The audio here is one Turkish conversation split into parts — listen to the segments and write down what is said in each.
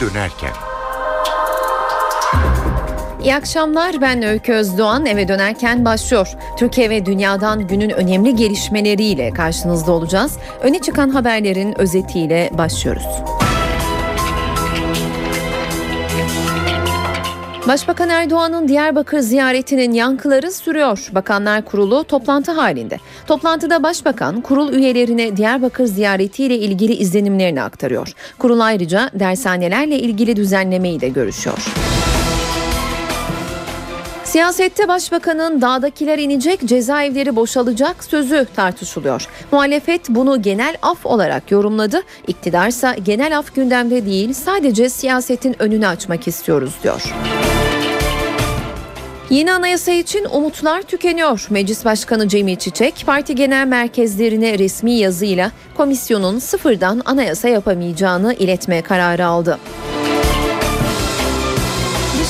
dönerken. İyi akşamlar ben Öykü Özdoğan eve dönerken başlıyor. Türkiye ve dünyadan günün önemli gelişmeleriyle karşınızda olacağız. Öne çıkan haberlerin özetiyle başlıyoruz. Başbakan Erdoğan'ın Diyarbakır ziyaretinin yankıları sürüyor. Bakanlar Kurulu toplantı halinde. Toplantıda Başbakan kurul üyelerine Diyarbakır ziyaretiyle ilgili izlenimlerini aktarıyor. Kurul ayrıca dershanelerle ilgili düzenlemeyi de görüşüyor. Siyasette başbakanın dağdakiler inecek, cezaevleri boşalacak sözü tartışılıyor. Muhalefet bunu genel af olarak yorumladı. İktidarsa genel af gündemde değil, sadece siyasetin önünü açmak istiyoruz diyor. Yeni anayasa için umutlar tükeniyor. Meclis Başkanı Cemil Çiçek, parti genel merkezlerine resmi yazıyla komisyonun sıfırdan anayasa yapamayacağını iletme kararı aldı.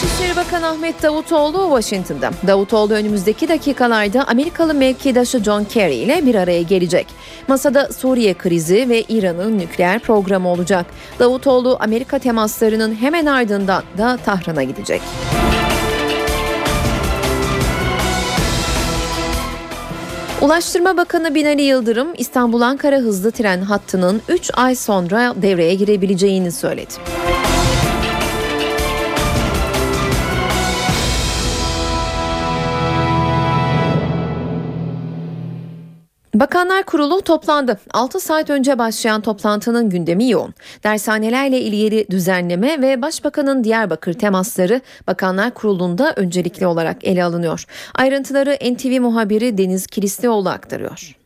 Dışişleri Bakanı Ahmet Davutoğlu Washington'da. Davutoğlu önümüzdeki dakikalarda Amerikalı mevkidaşı John Kerry ile bir araya gelecek. Masada Suriye krizi ve İran'ın nükleer programı olacak. Davutoğlu Amerika temaslarının hemen ardından da Tahran'a gidecek. Ulaştırma Bakanı Binali Yıldırım İstanbul-Ankara hızlı tren hattının 3 ay sonra devreye girebileceğini söyledi. Bakanlar Kurulu toplandı. 6 saat önce başlayan toplantının gündemi yoğun. Dershanelerle ilgili düzenleme ve Başbakanın Diyarbakır temasları Bakanlar Kurulu'nda öncelikli olarak ele alınıyor. Ayrıntıları NTV muhabiri Deniz Kilislioğlu aktarıyor.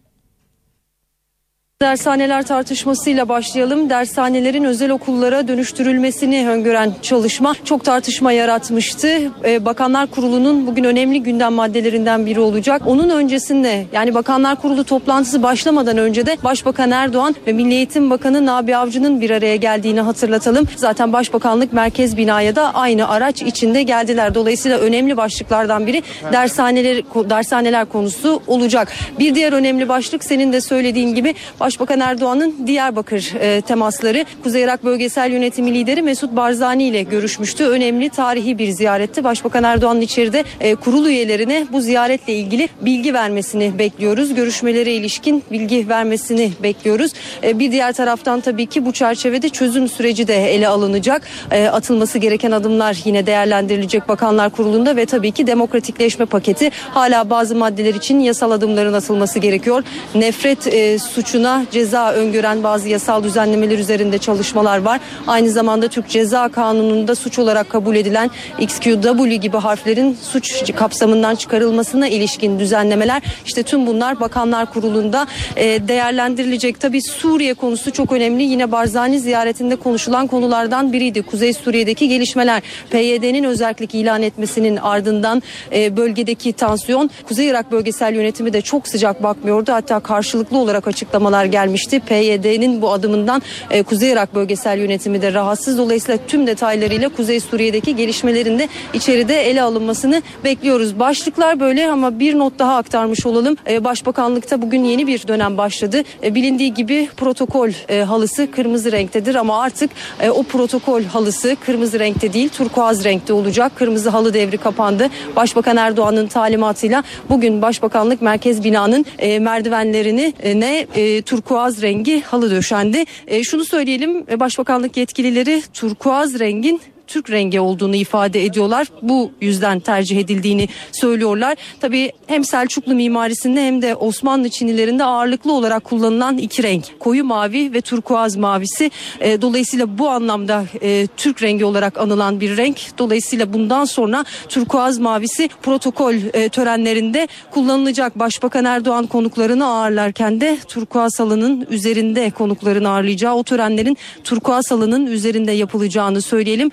Dershaneler tartışmasıyla başlayalım. Dershanelerin özel okullara dönüştürülmesini öngören çalışma çok tartışma yaratmıştı. Ee, Bakanlar Kurulu'nun bugün önemli gündem maddelerinden biri olacak. Onun öncesinde yani Bakanlar Kurulu toplantısı başlamadan önce de Başbakan Erdoğan ve Milli Eğitim Bakanı Nabi Avcı'nın bir araya geldiğini hatırlatalım. Zaten Başbakanlık merkez binaya da aynı araç içinde geldiler. Dolayısıyla önemli başlıklardan biri dershaneler dershaneler konusu olacak. Bir diğer önemli başlık senin de söylediğin gibi Başbakan Erdoğan'ın Diyarbakır e, temasları Kuzey Irak Bölgesel Yönetimi Lideri Mesut Barzani ile görüşmüştü. Önemli tarihi bir ziyaretti. Başbakan Erdoğan'ın içeride e, kurul üyelerine bu ziyaretle ilgili bilgi vermesini bekliyoruz. Görüşmelere ilişkin bilgi vermesini bekliyoruz. E, bir diğer taraftan tabii ki bu çerçevede çözüm süreci de ele alınacak. E, atılması gereken adımlar yine değerlendirilecek Bakanlar Kurulu'nda ve tabii ki demokratikleşme paketi hala bazı maddeler için yasal adımların atılması gerekiyor. Nefret e, suçuna ceza öngören bazı yasal düzenlemeler üzerinde çalışmalar var. Aynı zamanda Türk Ceza Kanunu'nda suç olarak kabul edilen XQW gibi harflerin suç kapsamından çıkarılmasına ilişkin düzenlemeler işte tüm bunlar Bakanlar Kurulu'nda e, değerlendirilecek. Tabi Suriye konusu çok önemli. Yine Barzani ziyaretinde konuşulan konulardan biriydi. Kuzey Suriye'deki gelişmeler PYD'nin özellik ilan etmesinin ardından e, bölgedeki tansiyon Kuzey Irak Bölgesel Yönetimi de çok sıcak bakmıyordu. Hatta karşılıklı olarak açıklamalar gelmişti. PYD'nin bu adımından e, Kuzey Irak Bölgesel Yönetimi de rahatsız. Dolayısıyla tüm detaylarıyla Kuzey Suriye'deki gelişmelerin de içeride ele alınmasını bekliyoruz. Başlıklar böyle ama bir not daha aktarmış olalım. E, Başbakanlıkta bugün yeni bir dönem başladı. E, bilindiği gibi protokol e, halısı kırmızı renktedir ama artık e, o protokol halısı kırmızı renkte değil turkuaz renkte olacak. Kırmızı halı devri kapandı. Başbakan Erdoğan'ın talimatıyla bugün Başbakanlık Merkez Bina'nın e, merdivenlerini e, ne e, turkuaz rengi halı döşendi. E, şunu söyleyelim e, Başbakanlık yetkilileri turkuaz rengin Türk rengi olduğunu ifade ediyorlar. Bu yüzden tercih edildiğini söylüyorlar. Tabii hem Selçuklu mimarisinde hem de Osmanlı çinilerinde ağırlıklı olarak kullanılan iki renk. Koyu mavi ve turkuaz mavisi. E, dolayısıyla bu anlamda e, Türk rengi olarak anılan bir renk. Dolayısıyla bundan sonra turkuaz mavisi protokol e, törenlerinde kullanılacak. Başbakan Erdoğan konuklarını ağırlarken de turkuaz halının üzerinde konuklarını ağırlayacağı o törenlerin turkuaz halının üzerinde yapılacağını söyleyelim.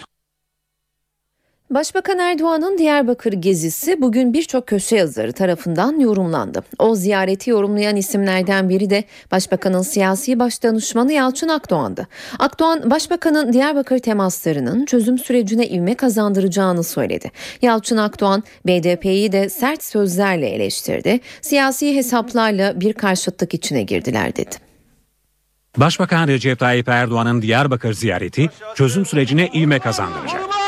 Başbakan Erdoğan'ın Diyarbakır gezisi bugün birçok köşe yazarı tarafından yorumlandı. O ziyareti yorumlayan isimlerden biri de Başbakanın siyasi başdanışmanı Yalçın Akdoğan'dı. Akdoğan, Başbakanın Diyarbakır temaslarının çözüm sürecine ivme kazandıracağını söyledi. Yalçın Akdoğan, BDP'yi de sert sözlerle eleştirdi. Siyasi hesaplarla bir karşıtlık içine girdiler dedi. Başbakan Recep Tayyip Erdoğan'ın Diyarbakır ziyareti çözüm sürecine ivme kazandıracak.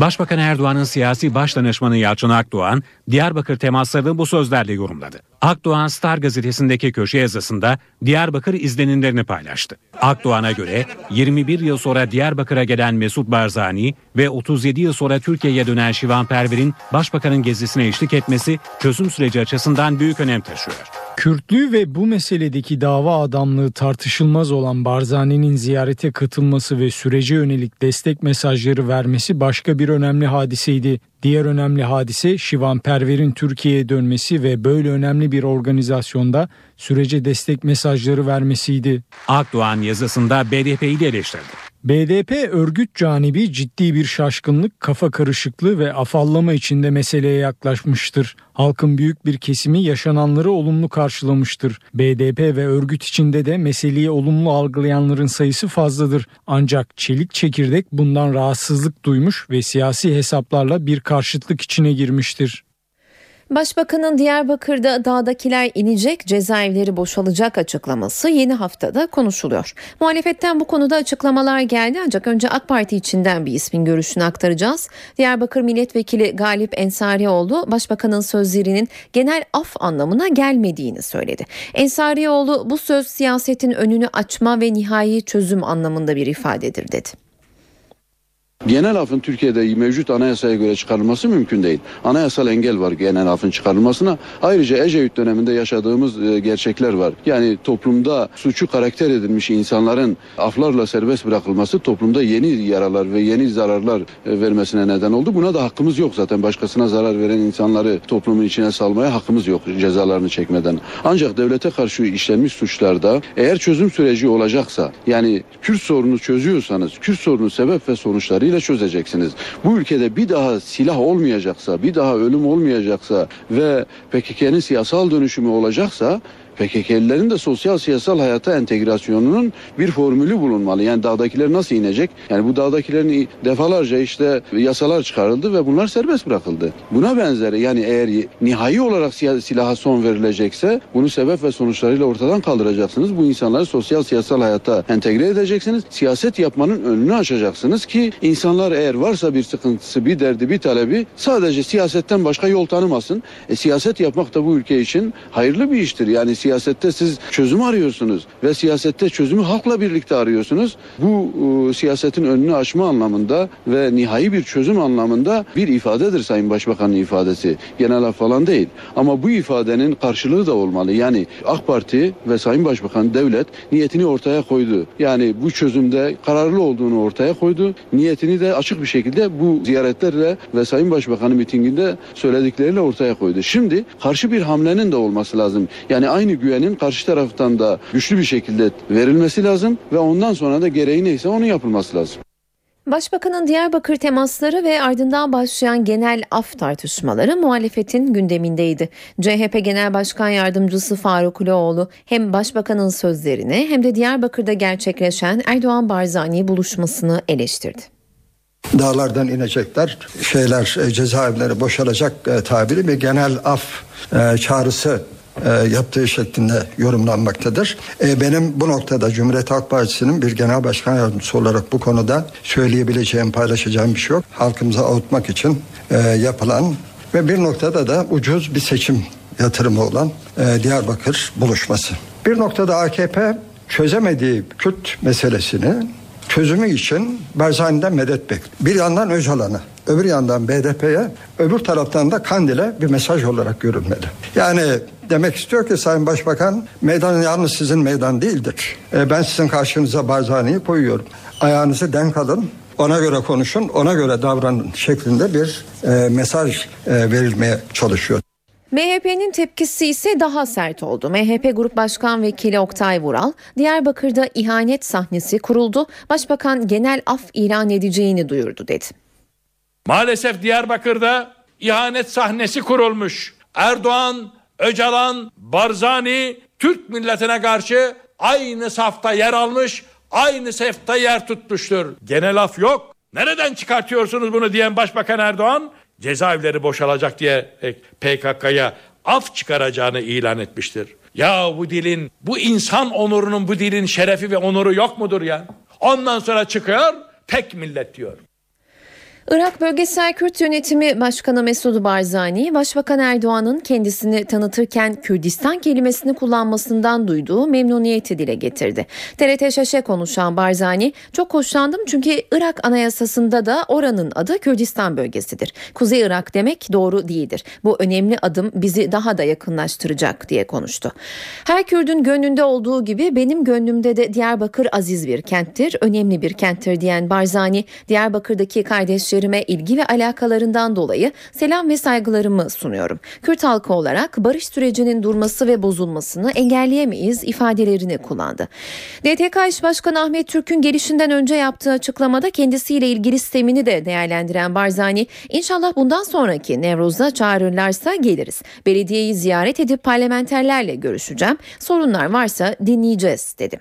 Başbakan Erdoğan'ın siyasi başdanışmanı Yalçın Akdoğan, Diyarbakır temaslarını bu sözlerle yorumladı. Akdoğan Star gazetesindeki köşe yazısında Diyarbakır izlenimlerini paylaştı. Akdoğan'a göre 21 yıl sonra Diyarbakır'a gelen Mesut Barzani ve 37 yıl sonra Türkiye'ye dönen Şivan Perver'in başbakanın gezisine eşlik etmesi çözüm süreci açısından büyük önem taşıyor. Kürtlüğü ve bu meseledeki dava adamlığı tartışılmaz olan Barzani'nin ziyarete katılması ve sürece yönelik destek mesajları vermesi başka bir önemli hadiseydi. Diğer önemli hadise Şivan Perver'in Türkiye'ye dönmesi ve böyle önemli bir organizasyonda sürece destek mesajları vermesiydi. Akdoğan yazısında BDP'yi de eleştirdi. BDP örgüt canibi ciddi bir şaşkınlık, kafa karışıklığı ve afallama içinde meseleye yaklaşmıştır. Halkın büyük bir kesimi yaşananları olumlu karşılamıştır. BDP ve örgüt içinde de meseleyi olumlu algılayanların sayısı fazladır. Ancak çelik çekirdek bundan rahatsızlık duymuş ve siyasi hesaplarla bir karşıtlık içine girmiştir. Başbakanın Diyarbakır'da dağdakiler inecek, cezaevleri boşalacak açıklaması yeni haftada konuşuluyor. Muhalefetten bu konuda açıklamalar geldi ancak önce AK Parti içinden bir ismin görüşünü aktaracağız. Diyarbakır Milletvekili Galip Ensarioğlu başbakanın sözlerinin genel af anlamına gelmediğini söyledi. Ensarioğlu bu söz siyasetin önünü açma ve nihai çözüm anlamında bir ifadedir dedi. Genel afın Türkiye'de mevcut anayasaya göre çıkarılması mümkün değil. Anayasal engel var genel afın çıkarılmasına. Ayrıca Ecevit döneminde yaşadığımız e, gerçekler var. Yani toplumda suçu karakter edilmiş insanların aflarla serbest bırakılması toplumda yeni yaralar ve yeni zararlar e, vermesine neden oldu. Buna da hakkımız yok zaten. Başkasına zarar veren insanları toplumun içine salmaya hakkımız yok cezalarını çekmeden. Ancak devlete karşı işlenmiş suçlarda eğer çözüm süreci olacaksa yani Kürt sorunu çözüyorsanız Kürt sorunu sebep ve sonuçları ile çözeceksiniz. Bu ülkede bir daha silah olmayacaksa, bir daha ölüm olmayacaksa ve PKK'nın siyasal dönüşümü olacaksa PKK'lilerin de sosyal siyasal hayata entegrasyonunun bir formülü bulunmalı. Yani dağdakiler nasıl inecek? Yani bu dağdakilerin defalarca işte yasalar çıkarıldı ve bunlar serbest bırakıldı. Buna benzer yani eğer nihai olarak silaha son verilecekse bunu sebep ve sonuçlarıyla ortadan kaldıracaksınız. Bu insanları sosyal siyasal hayata entegre edeceksiniz. Siyaset yapmanın önünü açacaksınız ki insanlar eğer varsa bir sıkıntısı, bir derdi, bir talebi sadece siyasetten başka yol tanımasın. E, siyaset yapmak da bu ülke için hayırlı bir iştir. Yani siyasette siz çözüm arıyorsunuz ve siyasette çözümü halkla birlikte arıyorsunuz. Bu e, siyasetin önünü açma anlamında ve nihai bir çözüm anlamında bir ifadedir Sayın Başbakan'ın ifadesi. Genel af falan değil. Ama bu ifadenin karşılığı da olmalı. Yani AK Parti ve Sayın Başbakan devlet niyetini ortaya koydu. Yani bu çözümde kararlı olduğunu ortaya koydu. Niyetini de açık bir şekilde bu ziyaretlerle ve Sayın Başbakan'ın mitinginde söyledikleriyle ortaya koydu. Şimdi karşı bir hamlenin de olması lazım. Yani aynı güvenin karşı taraftan da güçlü bir şekilde verilmesi lazım ve ondan sonra da gereği neyse onun yapılması lazım. Başbakanın Diyarbakır temasları ve ardından başlayan genel af tartışmaları muhalefetin gündemindeydi. CHP Genel Başkan Yardımcısı Faruk Loğlu hem başbakanın sözlerini hem de Diyarbakır'da gerçekleşen Erdoğan Barzani buluşmasını eleştirdi. Dağlardan inecekler, şeyler e, cezaevleri boşalacak e, tabiri bir genel af e, çağrısı e, yaptığı şeklinde yorumlanmaktadır. E, benim bu noktada Cumhuriyet Halk Partisi'nin bir genel başkan yardımcısı olarak bu konuda söyleyebileceğim, paylaşacağım bir şey yok. Halkımıza avutmak için e, yapılan ve bir noktada da ucuz bir seçim yatırımı olan e, Diyarbakır buluşması. Bir noktada AKP çözemediği Kürt meselesini çözümü için Barzani'den medet bekliyor. Bir yandan Öcalan'ı, öbür yandan BDP'ye, öbür taraftan da Kandil'e bir mesaj olarak görünmeli. Yani demek istiyor ki Sayın Başbakan meydan yalnız sizin meydan değildir. E, ben sizin karşınıza Barzani'yi koyuyorum. Ayağınızı denk alın. Ona göre konuşun, ona göre davranın şeklinde bir e, mesaj e, verilmeye çalışıyor. MHP'nin tepkisi ise daha sert oldu. MHP Grup Başkan Vekili Oktay Vural, Diyarbakır'da ihanet sahnesi kuruldu, Başbakan genel af ilan edeceğini duyurdu dedi. Maalesef Diyarbakır'da ihanet sahnesi kurulmuş. Erdoğan, Öcalan, Barzani Türk milletine karşı aynı safta yer almış, aynı safta yer tutmuştur. Genel af yok. Nereden çıkartıyorsunuz bunu diyen Başbakan Erdoğan cezaevleri boşalacak diye PKK'ya af çıkaracağını ilan etmiştir. Ya bu dilin, bu insan onurunun bu dilin şerefi ve onuru yok mudur ya? Ondan sonra çıkıyor tek millet diyor. Irak Bölgesel Kürt Yönetimi Başkanı Mesud Barzani, Başbakan Erdoğan'ın kendisini tanıtırken Kürdistan kelimesini kullanmasından duyduğu memnuniyeti dile getirdi. TRT Şaş'a konuşan Barzani, çok hoşlandım çünkü Irak Anayasası'nda da oranın adı Kürdistan bölgesidir. Kuzey Irak demek doğru değildir. Bu önemli adım bizi daha da yakınlaştıracak diye konuştu. Her Kürdün gönlünde olduğu gibi benim gönlümde de Diyarbakır aziz bir kenttir, önemli bir kenttir diyen Barzani, Diyarbakır'daki kardeşleri kardeşlerime ilgi ve alakalarından dolayı selam ve saygılarımı sunuyorum. Kürt halkı olarak barış sürecinin durması ve bozulmasını engelleyemeyiz ifadelerini kullandı. DTK İş Başkanı Ahmet Türk'ün gelişinden önce yaptığı açıklamada kendisiyle ilgili sistemini de değerlendiren Barzani, inşallah bundan sonraki Nevruz'da çağırırlarsa geliriz. Belediyeyi ziyaret edip parlamenterlerle görüşeceğim. Sorunlar varsa dinleyeceğiz dedi.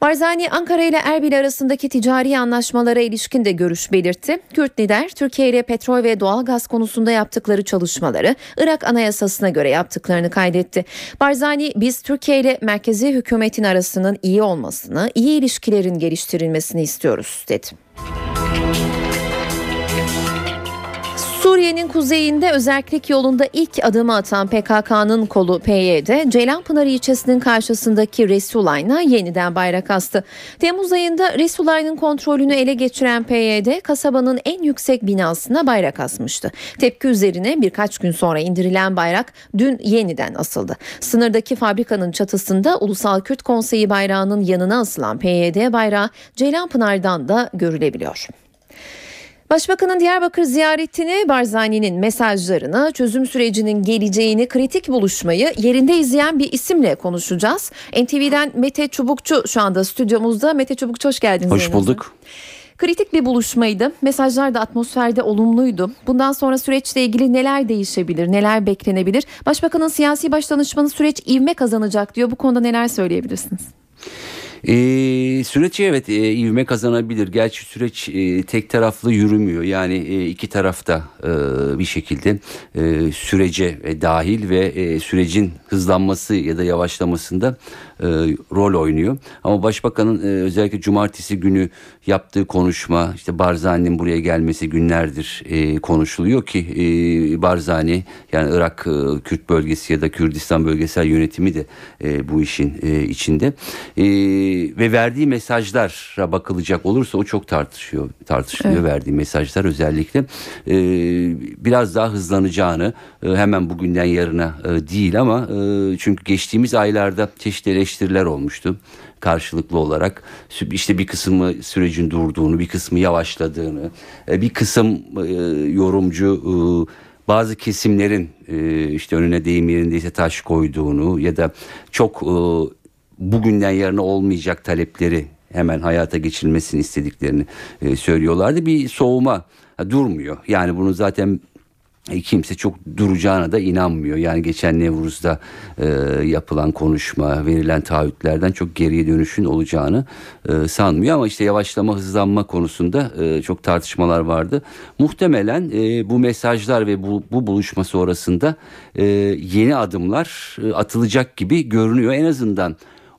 Barzani Ankara ile Erbil arasındaki ticari anlaşmalara ilişkin de görüş belirtti. Kürt lider Türkiye ile petrol ve doğal gaz konusunda yaptıkları çalışmaları Irak Anayasası'na göre yaptıklarını kaydetti. Barzani biz Türkiye ile merkezi hükümetin arasının iyi olmasını, iyi ilişkilerin geliştirilmesini istiyoruz dedi. Suriye'nin kuzeyinde özellik yolunda ilk adımı atan PKK'nın kolu PYD, Ceylanpınar ilçesinin karşısındaki Resulayn'a yeniden bayrak astı. Temmuz ayında Resulayn'ın kontrolünü ele geçiren PYD, kasabanın en yüksek binasına bayrak asmıştı. Tepki üzerine birkaç gün sonra indirilen bayrak dün yeniden asıldı. Sınırdaki fabrikanın çatısında Ulusal Kürt Konseyi bayrağının yanına asılan PYD bayrağı Ceylanpınar'dan da görülebiliyor. Başbakanın Diyarbakır ziyaretini, Barzani'nin mesajlarını, çözüm sürecinin geleceğini, kritik buluşmayı yerinde izleyen bir isimle konuşacağız. NTV'den Mete Çubukçu şu anda stüdyomuzda. Mete Çubukçu hoş geldiniz. Hoş bulduk. Kritik bir buluşmaydı. Mesajlar da atmosferde olumluydu. Bundan sonra süreçle ilgili neler değişebilir, neler beklenebilir? Başbakanın siyasi başdanışmanı süreç ivme kazanacak diyor. Bu konuda neler söyleyebilirsiniz? E, süreç evet e, ivme kazanabilir. Gerçi süreç e, tek taraflı yürümüyor. Yani e, iki tarafta e, bir şekilde e, sürece e, dahil ve e, sürecin hızlanması ya da yavaşlamasında e, rol oynuyor. Ama başbakanın e, özellikle cumartesi günü yaptığı konuşma işte Barzani'nin buraya gelmesi günlerdir e, konuşuluyor ki e, Barzani yani Irak e, Kürt bölgesi ya da Kürdistan bölgesel yönetimi de e, bu işin e, içinde. E, ve verdiği mesajlara bakılacak olursa o çok tartışıyor tartışılıyor evet. verdiği mesajlar özellikle e, biraz daha hızlanacağını e, hemen bugünden yarına e, değil ama e, çünkü geçtiğimiz aylarda çeşitli eleştiriler olmuştu karşılıklı olarak işte bir kısmı sürecin durduğunu bir kısmı yavaşladığını e, bir kısım e, yorumcu e, bazı kesimlerin işte önüne deyim yerindeyse taş koyduğunu ya da çok bugünden yarına olmayacak talepleri hemen hayata geçirilmesini istediklerini söylüyorlardı. Bir soğuma durmuyor. Yani bunu zaten kimse çok duracağına da inanmıyor. Yani geçen Nevruz'da e, yapılan konuşma, verilen taahhütlerden çok geriye dönüşün olacağını e, sanmıyor. Ama işte yavaşlama, hızlanma konusunda e, çok tartışmalar vardı. Muhtemelen e, bu mesajlar ve bu, bu buluşma sonrasında e, yeni adımlar e, atılacak gibi görünüyor. En azından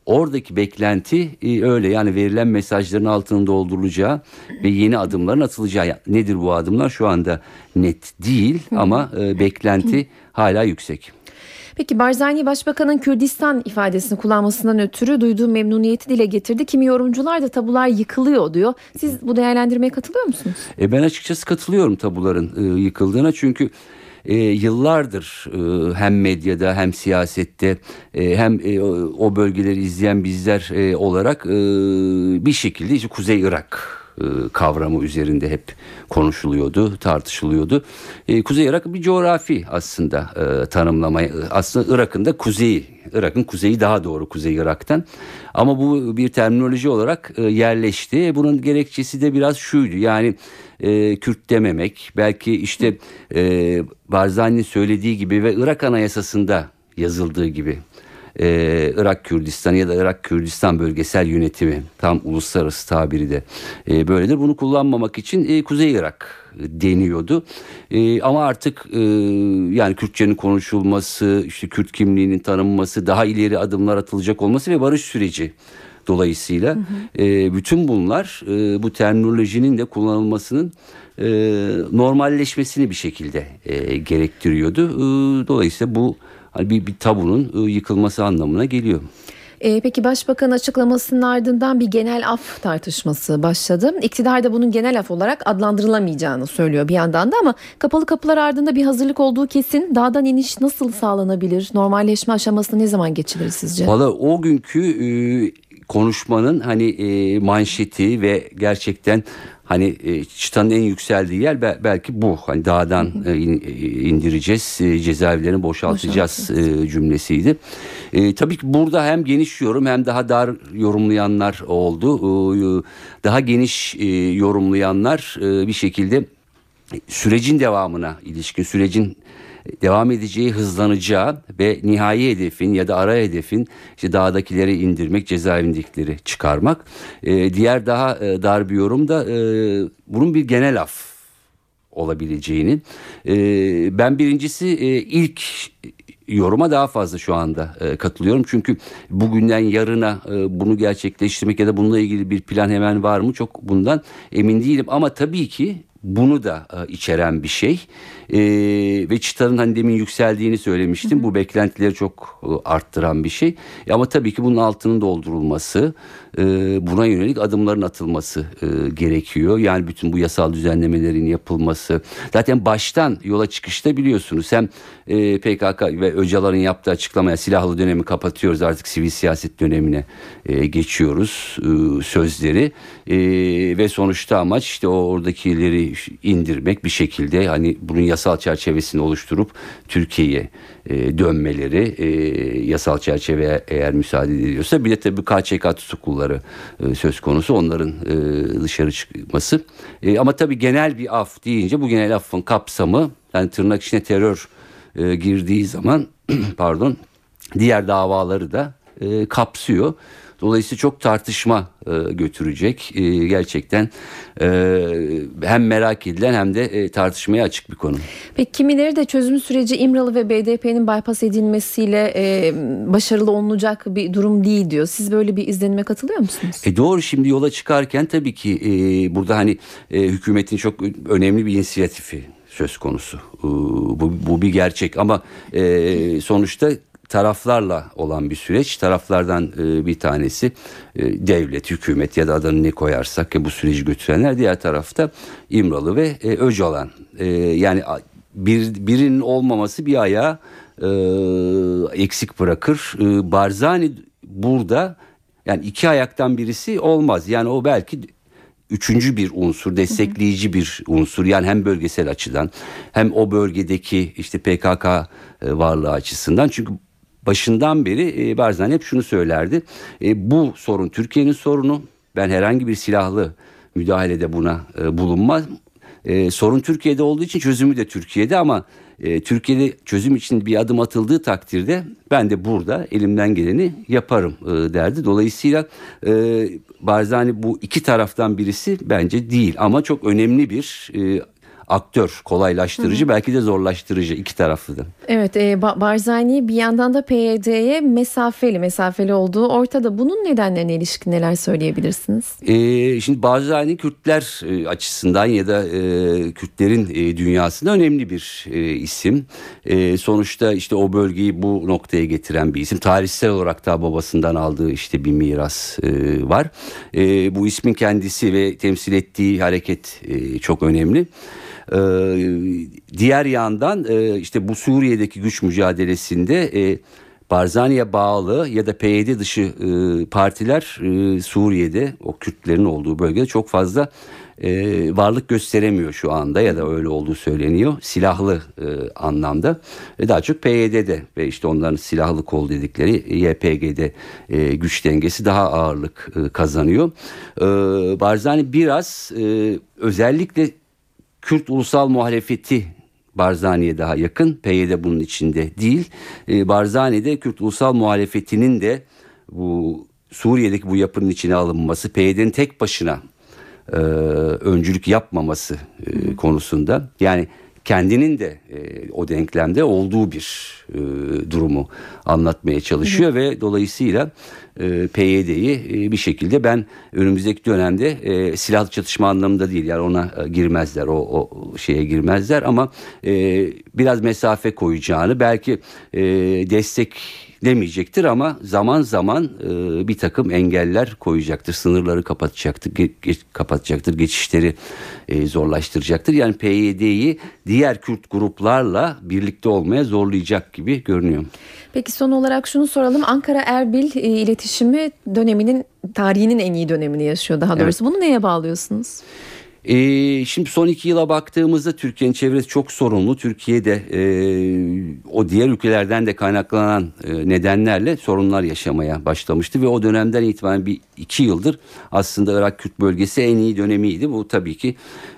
Oradaki beklenti e, öyle yani verilen mesajların altının doldurulacağı ve yeni adımların atılacağı. Nedir bu adımlar şu anda net değil ama e, beklenti hala yüksek. Peki Barzani Başbakan'ın Kürdistan ifadesini kullanmasından ötürü duyduğu memnuniyeti dile getirdi. Kimi yorumcular da tabular yıkılıyor diyor. Siz bu değerlendirmeye katılıyor musunuz? E ben açıkçası katılıyorum tabuların e, yıkıldığına çünkü e, yıllardır e, hem medyada hem siyasette e, hem e, o bölgeleri izleyen bizler e, olarak e, bir şekilde işte Kuzey Irak e, kavramı üzerinde hep konuşuluyordu, tartışılıyordu. E, Kuzey Irak bir coğrafi aslında e, tanımlama. Aslında Irak'ın da kuzeyi, Irak'ın kuzeyi daha doğru Kuzey Irak'tan. Ama bu bir terminoloji olarak yerleşti. Bunun gerekçesi de biraz şuydu. Yani e, Kürt dememek, belki işte e, Barzani'nin söylediği gibi ve Irak Anayasası'nda yazıldığı gibi e, Irak Kürdistan ya da Irak Kürdistan bölgesel yönetimi tam uluslararası tabiri de e, böyledir. Bunu kullanmamak için e, Kuzey Irak deniyordu. E, ama artık e, yani Kürtçenin konuşulması, işte Kürt kimliğinin tanınması, daha ileri adımlar atılacak olması ve barış süreci dolayısıyla hı hı. E, bütün bunlar e, bu terminolojinin de kullanılmasının e, normalleşmesini bir şekilde e, gerektiriyordu. E, dolayısıyla bu hani bir, bir tabunun e, yıkılması anlamına geliyor. E, peki Başbakan açıklamasının ardından bir genel af tartışması başladı. İktidar da bunun genel af olarak adlandırılamayacağını söylüyor bir yandan da ama kapalı kapılar ardında bir hazırlık olduğu kesin. Dağdan iniş nasıl sağlanabilir? Normalleşme aşamasına ne zaman geçilir sizce? Valla o günkü e, konuşmanın hani e, manşeti ve gerçekten hani e, çıtanın en yükseldiği yer belki bu. Hani dağdan e, indireceğiz, e, cezaevlerini boşaltacağız e, cümlesiydi. E, tabii ki burada hem geniş yorum hem daha dar yorumlayanlar oldu. E, daha geniş e, yorumlayanlar e, bir şekilde sürecin devamına ilişkin sürecin devam edeceği, hızlanacağı ve nihai hedefin ya da ara hedefin işte dağdakileri indirmek, cezaevindekileri çıkarmak. E, diğer daha e, dar bir yorum da e, bunun bir genel af olabileceğini. E, ben birincisi e, ilk yoruma daha fazla şu anda e, katılıyorum. Çünkü bugünden yarına e, bunu gerçekleştirmek ya da bununla ilgili bir plan hemen var mı çok bundan emin değilim. Ama tabii ki bunu da e, içeren bir şey. E, ve çıtanın hani demin yükseldiğini söylemiştim. Hı hı. Bu beklentileri çok e, arttıran bir şey. Ama tabii ki bunun altının doldurulması, e, buna yönelik adımların atılması e, gerekiyor. Yani bütün bu yasal düzenlemelerin yapılması. Zaten baştan yola çıkışta biliyorsunuz hem e, PKK ve Öcalan'ın yaptığı açıklamaya silahlı dönemi kapatıyoruz artık sivil siyaset dönemine e, geçiyoruz e, sözleri e, ve sonuçta amaç işte o oradakileri indirmek bir şekilde hani bunun yasal çerçevesini oluşturup Türkiye'ye e, dönmeleri e, yasal çerçeve eğer müsaade ediliyorsa. Bir de tabii KÇK tutukluları e, söz konusu. Onların e, dışarı çıkması. E, ama tabii genel bir af deyince bu genel affın kapsamı yani tırnak içine terör e, girdiği zaman pardon diğer davaları da e, kapsıyor. Dolayısıyla çok tartışma e, götürecek. E, gerçekten e, hem merak edilen hem de e, tartışmaya açık bir konu. Peki kimileri de çözüm süreci İmralı ve BDP'nin bypass edilmesiyle e, başarılı olunacak bir durum değil diyor. Siz böyle bir izlenime katılıyor musunuz? E doğru şimdi yola çıkarken tabii ki e, burada hani e, hükümetin çok önemli bir inisiyatifi söz konusu. Bu, bu bir gerçek ama e, sonuçta taraflarla olan bir süreç. Taraflardan e, bir tanesi e, devlet, hükümet ya da adını ne koyarsak ya bu süreci götürenler. Diğer tarafta İmralı ve e, Öcalan. E, yani bir, birinin olmaması bir ayağı e, eksik bırakır. E, Barzani burada yani iki ayaktan birisi olmaz. Yani o belki üçüncü bir unsur, destekleyici bir unsur. Yani hem bölgesel açıdan hem o bölgedeki işte PKK e, varlığı açısından. Çünkü başından beri e, Barzani hep şunu söylerdi. E, bu sorun Türkiye'nin sorunu. Ben herhangi bir silahlı müdahalede buna e, bulunmam. E, sorun Türkiye'de olduğu için çözümü de Türkiye'de ama e, Türkiye'de çözüm için bir adım atıldığı takdirde ben de burada elimden geleni yaparım e, derdi. Dolayısıyla e, Barzani bu iki taraftan birisi bence değil ama çok önemli bir e, aktör, kolaylaştırıcı Hı. belki de zorlaştırıcı iki taraflı da. Evet e, Barzani bir yandan da PYD'ye mesafeli mesafeli olduğu ortada. Bunun nedenlerine ilişkin neler söyleyebilirsiniz? E, şimdi Barzani Kürtler e, açısından ya da e, Kürtlerin e, dünyasında önemli bir e, isim. E, sonuçta işte o bölgeyi bu noktaya getiren bir isim. Tarihsel olarak da babasından aldığı işte bir miras e, var. E, bu ismin kendisi ve temsil ettiği hareket e, çok önemli. Ee, diğer yandan e, işte bu Suriye'deki güç mücadelesinde e, Barzani'ye bağlı ya da PYD dışı e, partiler e, Suriye'de o Kürtlerin olduğu bölgede çok fazla e, varlık gösteremiyor şu anda ya da öyle olduğu söyleniyor silahlı e, anlamda e, daha çok PYD'de ve işte onların silahlı kol dedikleri YPG'de e, güç dengesi daha ağırlık e, kazanıyor. E, Barzani biraz e, özellikle Kürt ulusal muhalefeti Barzani'ye daha yakın. PYD bunun içinde değil. E, Barzani'de Kürt ulusal muhalefetinin de bu Suriye'deki bu yapının içine alınması, PYD'nin tek başına e, öncülük yapmaması e, konusunda yani kendinin de e, o denklemde olduğu bir e, durumu anlatmaya çalışıyor ve dolayısıyla e, PYD'yi e, bir şekilde ben önümüzdeki dönemde e, silahlı çatışma anlamında değil yani ona e, girmezler o, o şeye girmezler ama e, biraz mesafe koyacağını belki e, destek demeyecektir ama zaman zaman e, bir takım engeller koyacaktır. Sınırları kapatacaktır, ge, kapatacaktır, geçişleri e, zorlaştıracaktır. Yani PYD'yi diğer Kürt gruplarla birlikte olmaya zorlayacak gibi görünüyor. Peki son olarak şunu soralım. Ankara Erbil e, iletişimi döneminin tarihinin en iyi dönemini yaşıyor daha doğrusu. Evet. Bunu neye bağlıyorsunuz? Ee, şimdi son iki yıla baktığımızda Türkiye'nin çevresi çok sorunlu. Türkiye'de e, o diğer ülkelerden de kaynaklanan e, nedenlerle sorunlar yaşamaya başlamıştı. Ve o dönemden itibaren bir iki yıldır aslında Irak Kürt bölgesi en iyi dönemiydi. Bu tabii ki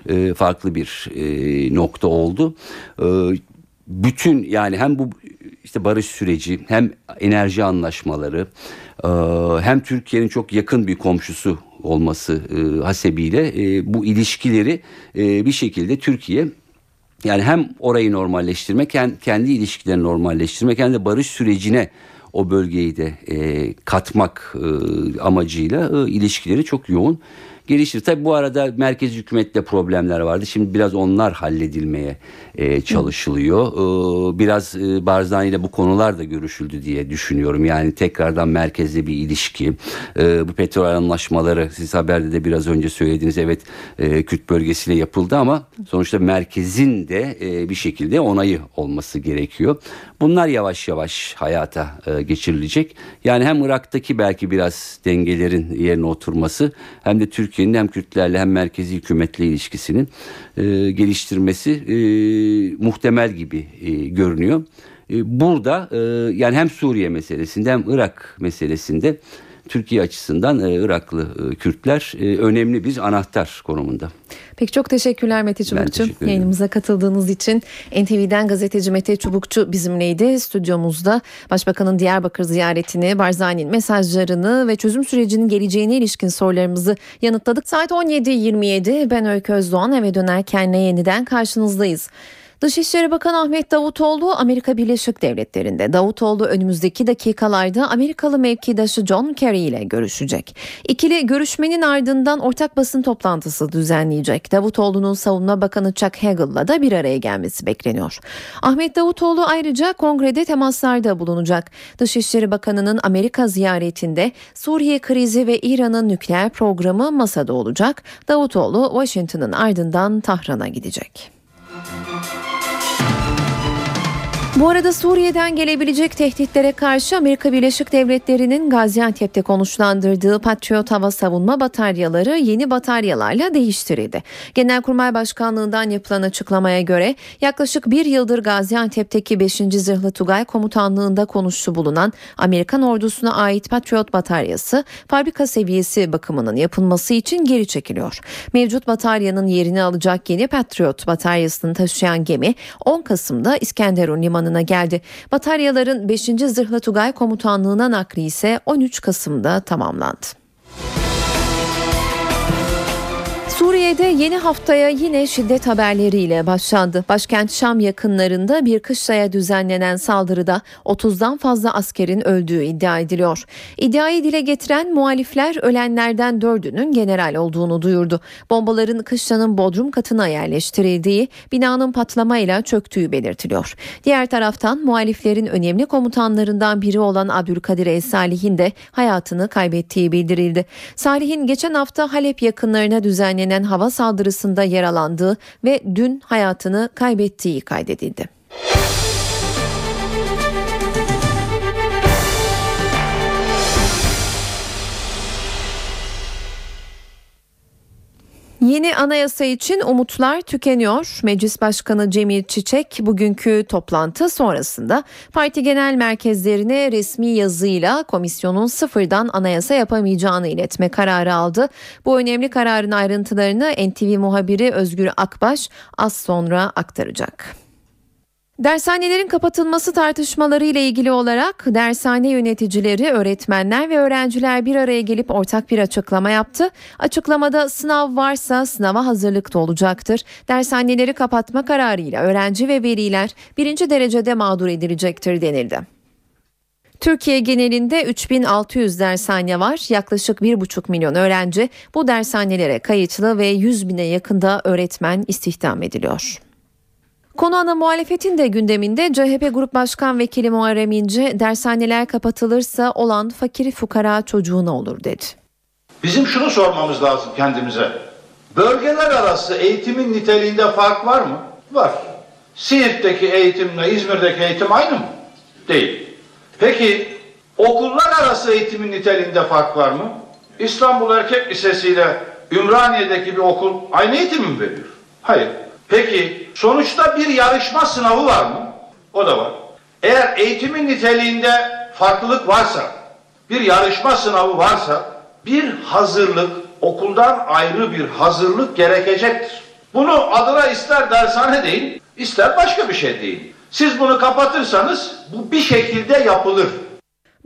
e, farklı bir e, nokta oldu. E, bütün yani hem bu işte barış süreci hem enerji anlaşmaları e, hem Türkiye'nin çok yakın bir komşusu olması e, hasebiyle e, bu ilişkileri e, bir şekilde Türkiye yani hem orayı normalleştirmek hem kendi ilişkilerini normalleştirmek hem de barış sürecine o bölgeyi de katmak amacıyla ilişkileri çok yoğun gelişir. Tabi bu arada merkez hükümette problemler vardı. Şimdi biraz onlar halledilmeye e, çalışılıyor. E, biraz e, Barzani ile bu konular da görüşüldü diye düşünüyorum. Yani tekrardan merkezde bir ilişki. E, bu petrol anlaşmaları siz haberde de biraz önce söylediğiniz evet e, Kürt bölgesiyle yapıldı ama sonuçta merkezin de e, bir şekilde onayı olması gerekiyor. Bunlar yavaş yavaş hayata e, geçirilecek. Yani hem Irak'taki belki biraz dengelerin yerine oturması hem de Türkiye'nin hem Kürtlerle hem merkezi hükümetle ilişkisinin e, geliştirmesi e, muhtemel gibi e, görünüyor. E, burada e, yani hem Suriye meselesinde hem Irak meselesinde Türkiye açısından e, Iraklı e, Kürtler e, önemli bir anahtar konumunda. Peki çok teşekkürler Mete Çubukçu. Yayınımıza katıldığınız için NTV'den gazeteci Mete Çubukçu bizimleydi. Stüdyomuzda Başbakanın Diyarbakır ziyaretini, Barzani'nin mesajlarını ve çözüm sürecinin geleceğine ilişkin sorularımızı yanıtladık. Saat 17.27 ben Öykü Özdoğan eve dönerken yeniden karşınızdayız. Dışişleri Bakanı Ahmet Davutoğlu Amerika Birleşik Devletleri'nde. Davutoğlu önümüzdeki dakikalarda Amerikalı mevkidaşı John Kerry ile görüşecek. İkili görüşmenin ardından ortak basın toplantısı düzenleyecek. Davutoğlu'nun savunma bakanı Chuck Hagel'la da bir araya gelmesi bekleniyor. Ahmet Davutoğlu ayrıca kongrede temaslarda bulunacak. Dışişleri Bakanı'nın Amerika ziyaretinde Suriye krizi ve İran'ın nükleer programı masada olacak. Davutoğlu Washington'ın ardından Tahran'a gidecek. Bu arada Suriye'den gelebilecek tehditlere karşı Amerika Birleşik Devletleri'nin Gaziantep'te konuşlandırdığı Patriot hava savunma bataryaları yeni bataryalarla değiştirildi. Genelkurmay Başkanlığı'ndan yapılan açıklamaya göre yaklaşık bir yıldır Gaziantep'teki 5. Zırhlı Tugay Komutanlığı'nda konuşu bulunan Amerikan ordusuna ait Patriot bataryası fabrika seviyesi bakımının yapılması için geri çekiliyor. Mevcut bataryanın yerini alacak yeni Patriot bataryasını taşıyan gemi 10 Kasım'da İskenderun Limanı limanına geldi. Bataryaların 5. Zırhlı Tugay Komutanlığı'na nakli ise 13 Kasım'da tamamlandı. Suriye'de yeni haftaya yine şiddet haberleriyle başlandı. Başkent Şam yakınlarında bir kışlaya düzenlenen saldırıda 30'dan fazla askerin öldüğü iddia ediliyor. İddiayı dile getiren muhalifler ölenlerden dördünün general olduğunu duyurdu. Bombaların kışlanın bodrum katına yerleştirildiği, binanın patlamayla çöktüğü belirtiliyor. Diğer taraftan muhaliflerin önemli komutanlarından biri olan Abdülkadir Es-Salih'in de hayatını kaybettiği bildirildi. Salih'in geçen hafta Halep yakınlarına düzenlenen düzenlenen hava saldırısında yaralandığı ve dün hayatını kaybettiği kaydedildi. Yeni anayasa için umutlar tükeniyor. Meclis Başkanı Cemil Çiçek bugünkü toplantı sonrasında parti genel merkezlerine resmi yazıyla komisyonun sıfırdan anayasa yapamayacağını iletme kararı aldı. Bu önemli kararın ayrıntılarını NTV muhabiri Özgür Akbaş az sonra aktaracak. Dershanelerin kapatılması tartışmaları ile ilgili olarak dershane yöneticileri, öğretmenler ve öğrenciler bir araya gelip ortak bir açıklama yaptı. Açıklamada sınav varsa sınava hazırlık da olacaktır. Dershaneleri kapatma kararıyla öğrenci ve veliler birinci derecede mağdur edilecektir denildi. Türkiye genelinde 3600 dershane var. Yaklaşık 1,5 milyon öğrenci bu dershanelere kayıtlı ve 100 bine yakında öğretmen istihdam ediliyor. Konu ana muhalefetin de gündeminde CHP Grup Başkan Vekili Muharrem İnce dershaneler kapatılırsa olan fakir fukara çocuğuna olur dedi. Bizim şunu sormamız lazım kendimize. Bölgeler arası eğitimin niteliğinde fark var mı? Var. Siirt'teki eğitimle İzmir'deki eğitim aynı mı? Değil. Peki okullar arası eğitimin niteliğinde fark var mı? İstanbul Erkek Lisesi ile Ümraniye'deki bir okul aynı eğitimi mi veriyor? Hayır. Peki sonuçta bir yarışma sınavı var mı? O da var. Eğer eğitimin niteliğinde farklılık varsa, bir yarışma sınavı varsa bir hazırlık, okuldan ayrı bir hazırlık gerekecektir. Bunu adına ister dershane deyin, ister başka bir şey deyin. Siz bunu kapatırsanız bu bir şekilde yapılır.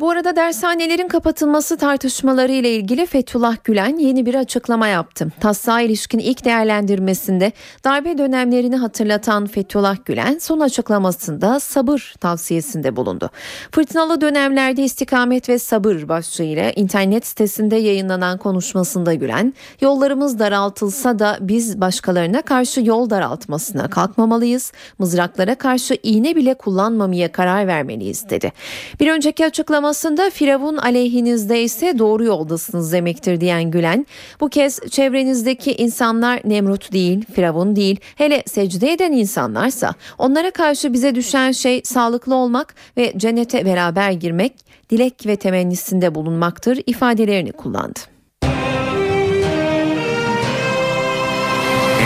Bu arada dershanelerin kapatılması tartışmaları ile ilgili Fethullah Gülen yeni bir açıklama yaptı. Taslağa ilişkin ilk değerlendirmesinde darbe dönemlerini hatırlatan Fethullah Gülen son açıklamasında sabır tavsiyesinde bulundu. Fırtınalı dönemlerde istikamet ve sabır başlığıyla internet sitesinde yayınlanan konuşmasında Gülen, yollarımız daraltılsa da biz başkalarına karşı yol daraltmasına kalkmamalıyız, mızraklara karşı iğne bile kullanmamaya karar vermeliyiz dedi. Bir önceki açıklama açıklamasında Firavun aleyhinizde ise doğru yoldasınız demektir diyen Gülen, bu kez çevrenizdeki insanlar Nemrut değil, Firavun değil, hele secde eden insanlarsa onlara karşı bize düşen şey sağlıklı olmak ve cennete beraber girmek, dilek ve temennisinde bulunmaktır ifadelerini kullandı.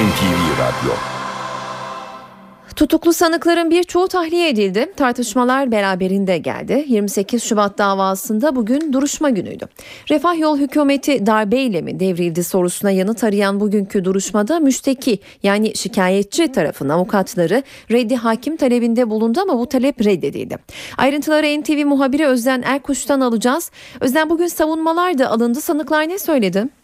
NTV Radyo Tutuklu sanıkların birçoğu tahliye edildi. Tartışmalar beraberinde geldi. 28 Şubat davasında bugün duruşma günüydü. Refah Yol hükümeti darbeyle mi devrildi sorusuna yanıt arayan bugünkü duruşmada müşteki yani şikayetçi tarafın avukatları reddi hakim talebinde bulundu ama bu talep reddedildi. Ayrıntıları NTV muhabiri Özden Erkuş'tan alacağız. Özden bugün savunmalar da alındı. Sanıklar ne söyledi?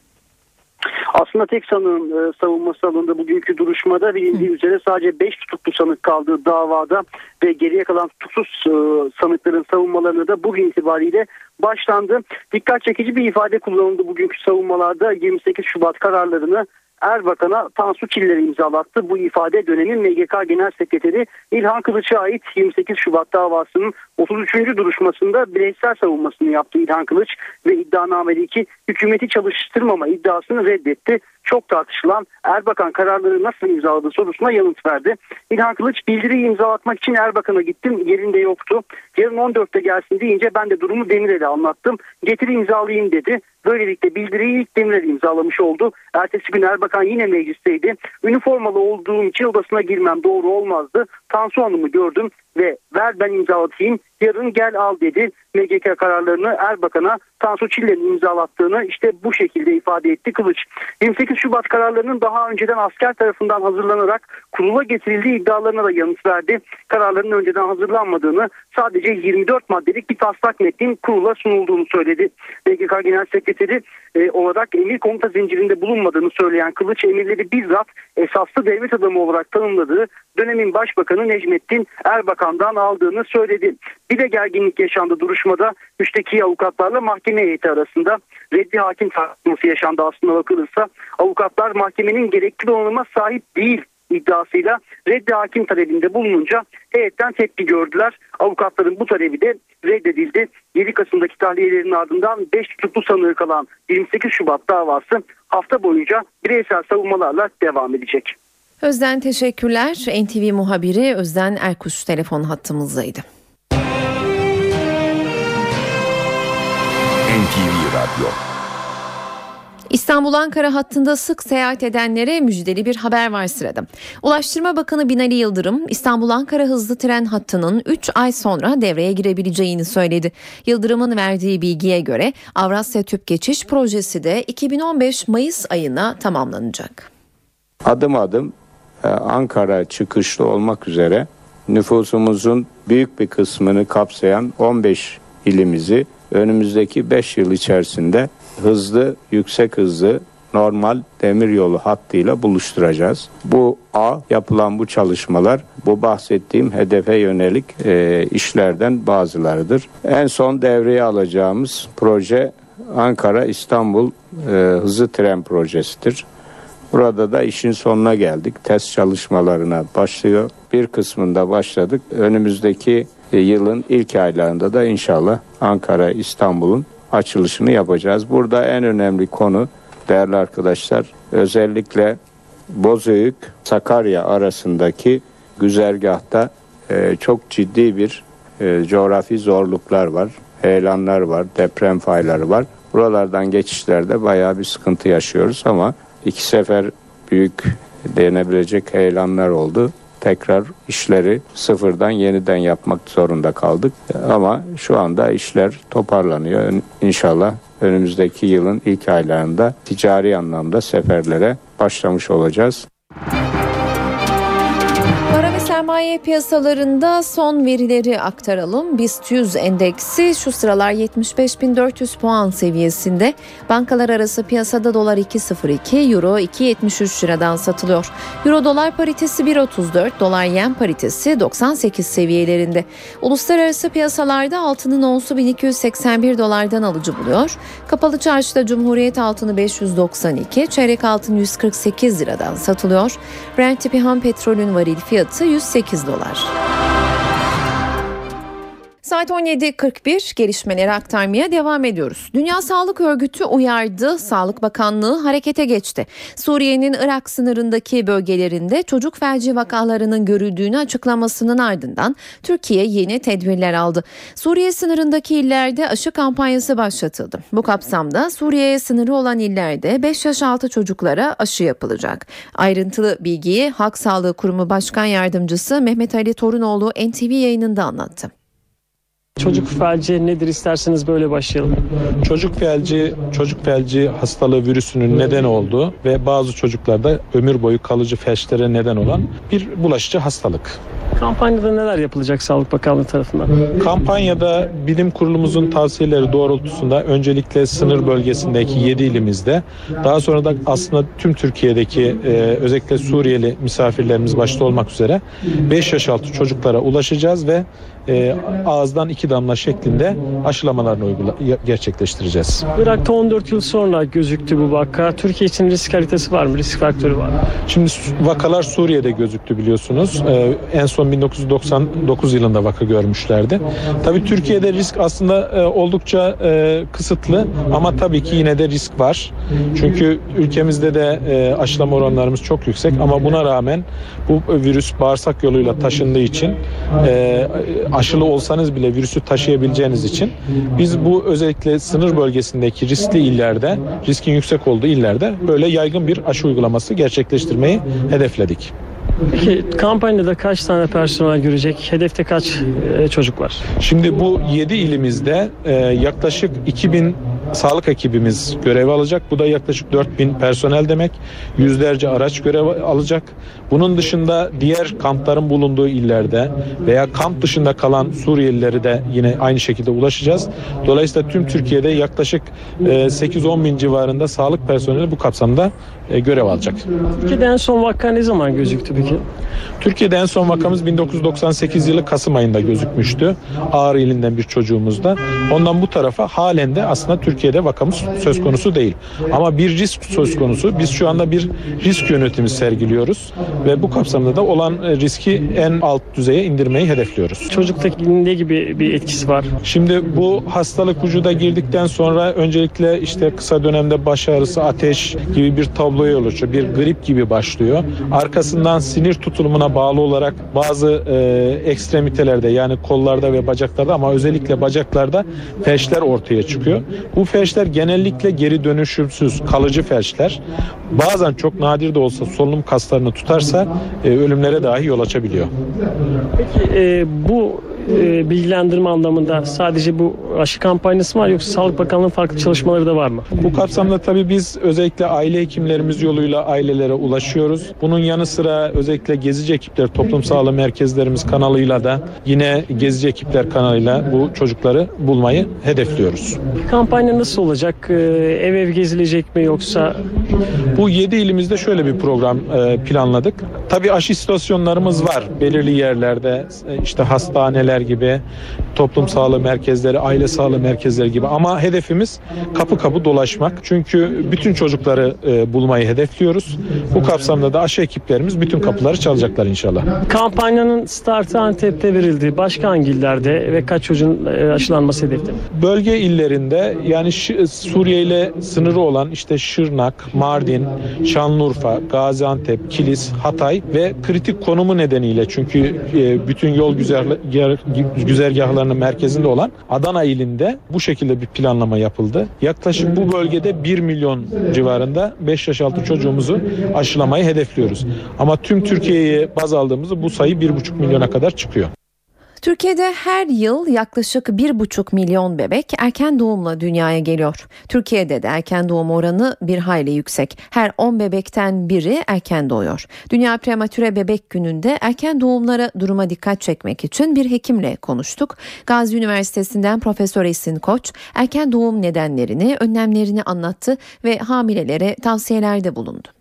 Aslında tek sanığın e, savunması alındı bugünkü duruşmada bilindiği üzere sadece 5 tutuklu sanık kaldı davada ve geriye kalan tutuksuz e, sanıkların savunmalarını da bugün itibariyle başlandı. Dikkat çekici bir ifade kullanıldı bugünkü savunmalarda 28 Şubat kararlarını Erbakan'a Tansu Çiller'i imzalattı. Bu ifade dönemin MGK Genel Sekreteri İlhan Kılıç'a ait 28 Şubat davasının 33. duruşmasında bireysel savunmasını yaptı İlhan Kılıç ve iddianamedeki hükümeti çalıştırmama iddiasını reddetti. Çok tartışılan Erbakan kararları nasıl imzaladı sorusuna yanıt verdi. İlhan Kılıç bildiriyi imzalatmak için Erbakan'a gittim yerinde yoktu. Yarın 14'te gelsin deyince ben de durumu Demirel'e anlattım. Getir imzalayayım dedi. Böylelikle bildiriyi ilk Demirel imzalamış oldu. Ertesi gün Erbakan yine meclisteydi. Üniformalı olduğum için odasına girmem doğru olmazdı. Tansu Hanım'ı gördüm ve ver ben imzalatayım yarın gel al dedi. MGK kararlarını Erbakan'a Tansu Çiller'in imzalattığını işte bu şekilde ifade etti Kılıç. 28 Şubat kararlarının daha önceden asker tarafından hazırlanarak kurula getirildiği iddialarına da yanıt verdi. Kararların önceden hazırlanmadığını sadece 24 maddelik bir taslak metnin kurula sunulduğunu söyledi. MGK Genel Sekreteri e, olarak emir komuta zincirinde bulunmadığını söyleyen Kılıç emirleri bizzat esaslı devlet adamı olarak tanımladığı dönemin başbakanı Necmettin Erbakan'dan aldığını söyledi. Bir de gerginlik yaşandı duruşmada. Müşteki avukatlarla mahkeme heyeti arasında reddi hakim tartışması yaşandı aslında bakılırsa. Avukatlar mahkemenin gerekli donanıma sahip değil iddiasıyla reddi hakim talebinde bulununca heyetten tepki gördüler. Avukatların bu talebi de reddedildi. 7 Kasım'daki tahliyelerin ardından 5 tutuklu sanığı kalan 28 Şubat davası hafta boyunca bireysel savunmalarla devam edecek. Özden teşekkürler. NTV muhabiri Özden Erkuş telefon hattımızdaydı. NTV Radyo İstanbul-Ankara hattında sık seyahat edenlere müjdeli bir haber var sırada. Ulaştırma Bakanı Binali Yıldırım İstanbul-Ankara hızlı tren hattının 3 ay sonra devreye girebileceğini söyledi. Yıldırım'ın verdiği bilgiye göre Avrasya Tüp Geçiş Projesi de 2015 Mayıs ayına tamamlanacak. Adım adım e, Ankara çıkışlı olmak üzere nüfusumuzun büyük bir kısmını kapsayan 15 ilimizi önümüzdeki 5 yıl içerisinde hızlı, yüksek hızlı normal demiryolu hattıyla buluşturacağız. Bu A yapılan bu çalışmalar bu bahsettiğim hedefe yönelik e, işlerden bazılarıdır. En son devreye alacağımız proje Ankara İstanbul e, hızlı tren projesidir. Burada da işin sonuna geldik. Test çalışmalarına başlıyor. Bir kısmında başladık. Önümüzdeki e, yılın ilk aylarında da inşallah Ankara İstanbul'un açılışını yapacağız. Burada en önemli konu değerli arkadaşlar özellikle Bozüyük Sakarya arasındaki güzergahta e, çok ciddi bir e, coğrafi zorluklar var. Heyelanlar var, deprem fayları var. Buralardan geçişlerde bayağı bir sıkıntı yaşıyoruz ama iki sefer büyük denebilecek heyelanlar oldu. Tekrar işleri sıfırdan yeniden yapmak zorunda kaldık. Ama şu anda işler toparlanıyor. İnşallah önümüzdeki yılın ilk aylarında ticari anlamda seferlere başlamış olacağız. Sermaye piyasalarında son verileri aktaralım. BIST 100 endeksi şu sıralar 75.400 puan seviyesinde. Bankalar arası piyasada dolar 2.02, euro 2.73 liradan satılıyor. Euro dolar paritesi 1.34, dolar yen paritesi 98 seviyelerinde. Uluslararası piyasalarda altının onsu 1281 dolardan alıcı buluyor. Kapalı çarşıda Cumhuriyet altını 592, çeyrek altın 148 liradan satılıyor. Brent tipi ham petrolün varil fiyatı 108 dolar. Saat 17.41 gelişmeleri aktarmaya devam ediyoruz. Dünya Sağlık Örgütü uyardı, Sağlık Bakanlığı harekete geçti. Suriye'nin Irak sınırındaki bölgelerinde çocuk felci vakalarının görüldüğünü açıklamasının ardından Türkiye yeni tedbirler aldı. Suriye sınırındaki illerde aşı kampanyası başlatıldı. Bu kapsamda Suriye'ye sınırı olan illerde 5 yaş altı çocuklara aşı yapılacak. Ayrıntılı bilgiyi Halk Sağlığı Kurumu Başkan Yardımcısı Mehmet Ali Torunoğlu NTV yayınında anlattı. Çocuk felci nedir isterseniz böyle başlayalım. Çocuk felci, çocuk felci hastalığı virüsünün neden olduğu ve bazı çocuklarda ömür boyu kalıcı felçlere neden olan bir bulaşıcı hastalık. Kampanyada neler yapılacak Sağlık Bakanlığı tarafından? Kampanyada bilim kurulumuzun tavsiyeleri doğrultusunda öncelikle sınır bölgesindeki 7 ilimizde daha sonra da aslında tüm Türkiye'deki e, özellikle Suriyeli misafirlerimiz başta olmak üzere 5 yaş altı çocuklara ulaşacağız ve e, ağızdan iki damla şeklinde aşılamalarını uygula- gerçekleştireceğiz. Irak'ta 14 yıl sonra gözüktü bu vaka. Türkiye için risk haritası var mı? Risk faktörü var mı? Şimdi vakalar Suriye'de gözüktü biliyorsunuz. Ee, en son 1999 yılında vaka görmüşlerdi. Tabii Türkiye'de risk aslında e, oldukça e, kısıtlı ama tabii ki yine de risk var. Çünkü ülkemizde de e, aşılama oranlarımız çok yüksek ama buna rağmen bu virüs bağırsak yoluyla taşındığı için aşılı olsanız bile virüsü taşıyabileceğiniz için biz bu özellikle sınır bölgesindeki riskli illerde, riskin yüksek olduğu illerde böyle yaygın bir aşı uygulaması gerçekleştirmeyi hedefledik. Peki kampanyada kaç tane personel görecek? Hedefte kaç e, çocuk var? Şimdi bu 7 ilimizde e, yaklaşık 2000 sağlık ekibimiz görev alacak. Bu da yaklaşık 4000 personel demek. Yüzlerce araç görev alacak. Bunun dışında diğer kampların bulunduğu illerde veya kamp dışında kalan Suriyelileri de yine aynı şekilde ulaşacağız. Dolayısıyla tüm Türkiye'de yaklaşık e, 8-10 bin civarında sağlık personeli bu kapsamda e, görev alacak. Türkiye'de en son vaka ne zaman gözüktü peki? Türkiye'de en son vakamız 1998 yılı Kasım ayında gözükmüştü. Ağrı ilinden bir çocuğumuzda. Ondan bu tarafa halen de aslında Türkiye'de vakamız söz konusu değil. Ama bir risk söz konusu. Biz şu anda bir risk yönetimi sergiliyoruz ve bu kapsamda da olan e, riski en alt düzeye indirmeyi hedefliyoruz. Çocuktaki ne gibi bir etkisi var? Şimdi bu hastalık vücuda girdikten sonra öncelikle işte kısa dönemde baş ağrısı, ateş gibi bir tabloya oluşuyor. Bir grip gibi başlıyor. Arkasından sinir tutulumuna bağlı olarak bazı e, ekstremitelerde yani kollarda ve bacaklarda ama özellikle bacaklarda felçler ortaya çıkıyor. Bu felçler genellikle geri dönüşümsüz kalıcı felçler. Bazen çok nadir de olsa solunum kaslarını tutarsa e, ölümlere dahi yol açabiliyor. Peki e, bu e, bilgilendirme anlamında sadece bu aşı kampanyası mı var yoksa Sağlık Bakanlığı'nın farklı çalışmaları da var mı? Bu kapsamda tabii biz özellikle aile hekimlerimiz yoluyla ailelere ulaşıyoruz. Bunun yanı sıra özellikle gezici ekipler, toplum sağlığı merkezlerimiz kanalıyla da yine gezici ekipler kanalıyla bu çocukları bulmayı hedefliyoruz. Kampanya nasıl olacak? E, ev ev gezilecek mi yoksa? Bu 7 ilimizde şöyle bir program e, planladık. Tabii aşı istasyonlarımız var belirli yerlerde e, işte hastaneler gibi, toplum sağlığı merkezleri, aile sağlığı merkezleri gibi ama hedefimiz kapı kapı dolaşmak. Çünkü bütün çocukları e, bulmayı hedefliyoruz. Bu kapsamda da aşı ekiplerimiz bütün kapıları çalacaklar inşallah. Kampanyanın startı Antep'te verildi. Başka hangi illerde ve kaç çocuğun e, aşılanması hedefte? Bölge illerinde yani Suriye ile sınırı olan işte Şırnak, Mardin, Şanlıurfa, Gaziantep, Kilis, Hatay ve kritik konumu nedeniyle çünkü e, bütün yol ger- güzergahlarının merkezinde olan Adana ilinde bu şekilde bir planlama yapıldı. Yaklaşık bu bölgede 1 milyon civarında 5 yaş altı çocuğumuzu aşılamayı hedefliyoruz. Ama tüm Türkiye'yi baz aldığımızda bu sayı 1,5 milyona kadar çıkıyor. Türkiye'de her yıl yaklaşık 1,5 milyon bebek erken doğumla dünyaya geliyor. Türkiye'de de erken doğum oranı bir hayli yüksek. Her 10 bebekten biri erken doğuyor. Dünya Prematüre Bebek Günü'nde erken doğumlara duruma dikkat çekmek için bir hekimle konuştuk. Gazi Üniversitesi'nden Profesör Esin Koç erken doğum nedenlerini, önlemlerini anlattı ve hamilelere tavsiyelerde bulundu.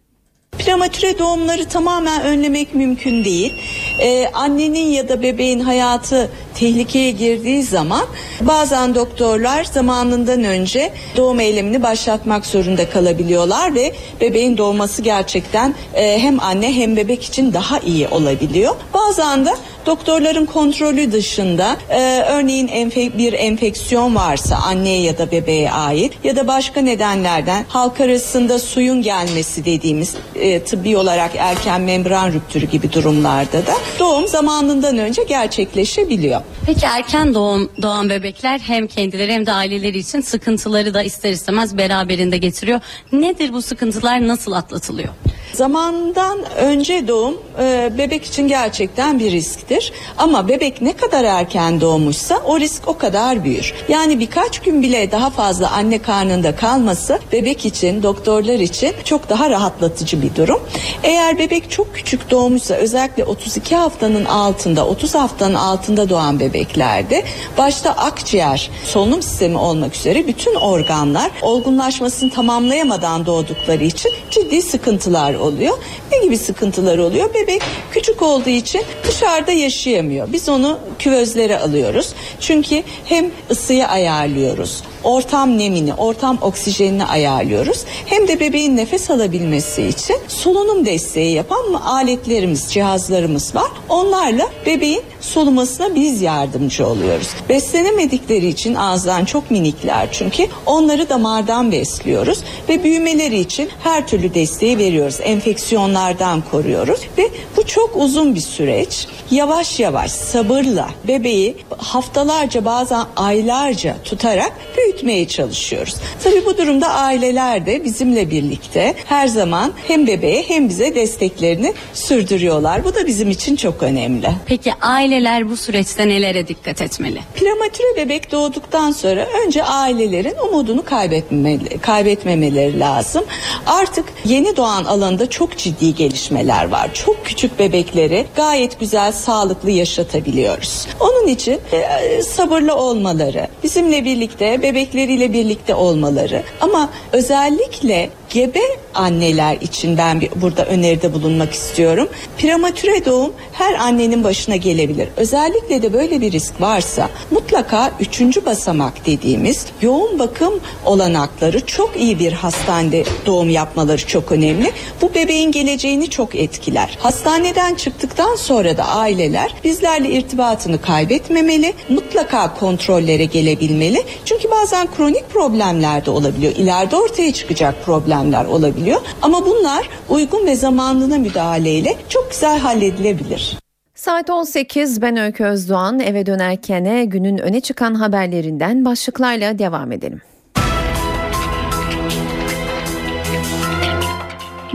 Prematüre doğumları tamamen önlemek mümkün değil. Ee, annenin ya da bebeğin hayatı tehlikeye girdiği zaman bazen doktorlar zamanından önce doğum eylemini başlatmak zorunda kalabiliyorlar ve bebeğin doğması gerçekten e, hem anne hem bebek için daha iyi olabiliyor. Bazen de doktorların kontrolü dışında e, örneğin enfe- bir enfeksiyon varsa anneye ya da bebeğe ait ya da başka nedenlerden halk arasında suyun gelmesi dediğimiz e, tıbbi olarak erken membran rüptürü gibi durumlarda da doğum zamanından önce gerçekleşebiliyor. Peki erken doğum doğan bebekler hem kendileri hem de aileleri için sıkıntıları da ister istemez beraberinde getiriyor. Nedir bu sıkıntılar nasıl atlatılıyor? Zamandan önce doğum e, bebek için gerçekten bir risktir. Ama bebek ne kadar erken doğmuşsa o risk o kadar büyür. Yani birkaç gün bile daha fazla anne karnında kalması bebek için, doktorlar için çok daha rahatlatıcı bir durum. Eğer bebek çok küçük doğmuşsa özellikle 32 haftanın altında, 30 haftanın altında doğan bebeklerde başta akciğer, solunum sistemi olmak üzere bütün organlar olgunlaşmasını tamamlayamadan doğdukları için ciddi sıkıntılar oluyor. Ne gibi sıkıntılar oluyor? Bebek küçük olduğu için dışarıda yaşayamıyor. Biz onu küvezlere alıyoruz. Çünkü hem ısıyı ayarlıyoruz, ortam nemini, ortam oksijenini ayarlıyoruz. Hem de bebeğin nefes alabilmesi için solunum desteği yapan aletlerimiz, cihazlarımız var. Onlarla bebeğin solumasına biz yardımcı oluyoruz. Beslenemedikleri için ağızdan çok minikler çünkü onları damardan besliyoruz ve büyümeleri için her türlü desteği veriyoruz. Enfeksiyonlardan koruyoruz ve bu çok uzun bir süreç. Yavaş yavaş sabırla bebeği haftalarca bazen aylarca tutarak büyütmeye çalışıyoruz. Tabii bu durumda aileler de bizimle birlikte her zaman hem bebeğe hem bize desteklerini sürdürüyorlar. Bu da bizim için çok önemli. Peki aileler bu süreçte nelere dikkat etmeli? Prematüre bebek doğduktan sonra önce ailelerin umudunu kaybetmemeli, kaybetmemeleri lazım. Artık yeni doğan alanında çok ciddi gelişmeler var. Çok küçük bebekleri gayet güzel, sağlıklı yaşatabiliyoruz. Onun için e, sabırlı olmaları, bizimle birlikte, bebekleriyle birlikte olmaları ama özellikle gebe anneler için ben bir, burada öneride bulunmak istiyorum. Prematüre doğum her annenin başına gelebilir. Özellikle de böyle bir risk varsa mutlaka üçüncü basamak dediğimiz yoğun bakım olanakları çok iyi bir hastanede doğum yapmaları çok önemli. Bu bebeğin geleceğini çok etkiler. Hastaneden çıktıktan sonra da aileler bizlerle irtibatını kaybetmemeli. Mutlaka kontrollere gelebilmeli. Çünkü bazen kronik problemler de olabiliyor. İleride ortaya çıkacak problemler olabiliyor. Ama bunlar uygun ve zamanına müdahaleyle çok güzel halledilebilir. Saat 18 ben Öykü Özdoğan eve dönerken günün öne çıkan haberlerinden başlıklarla devam edelim.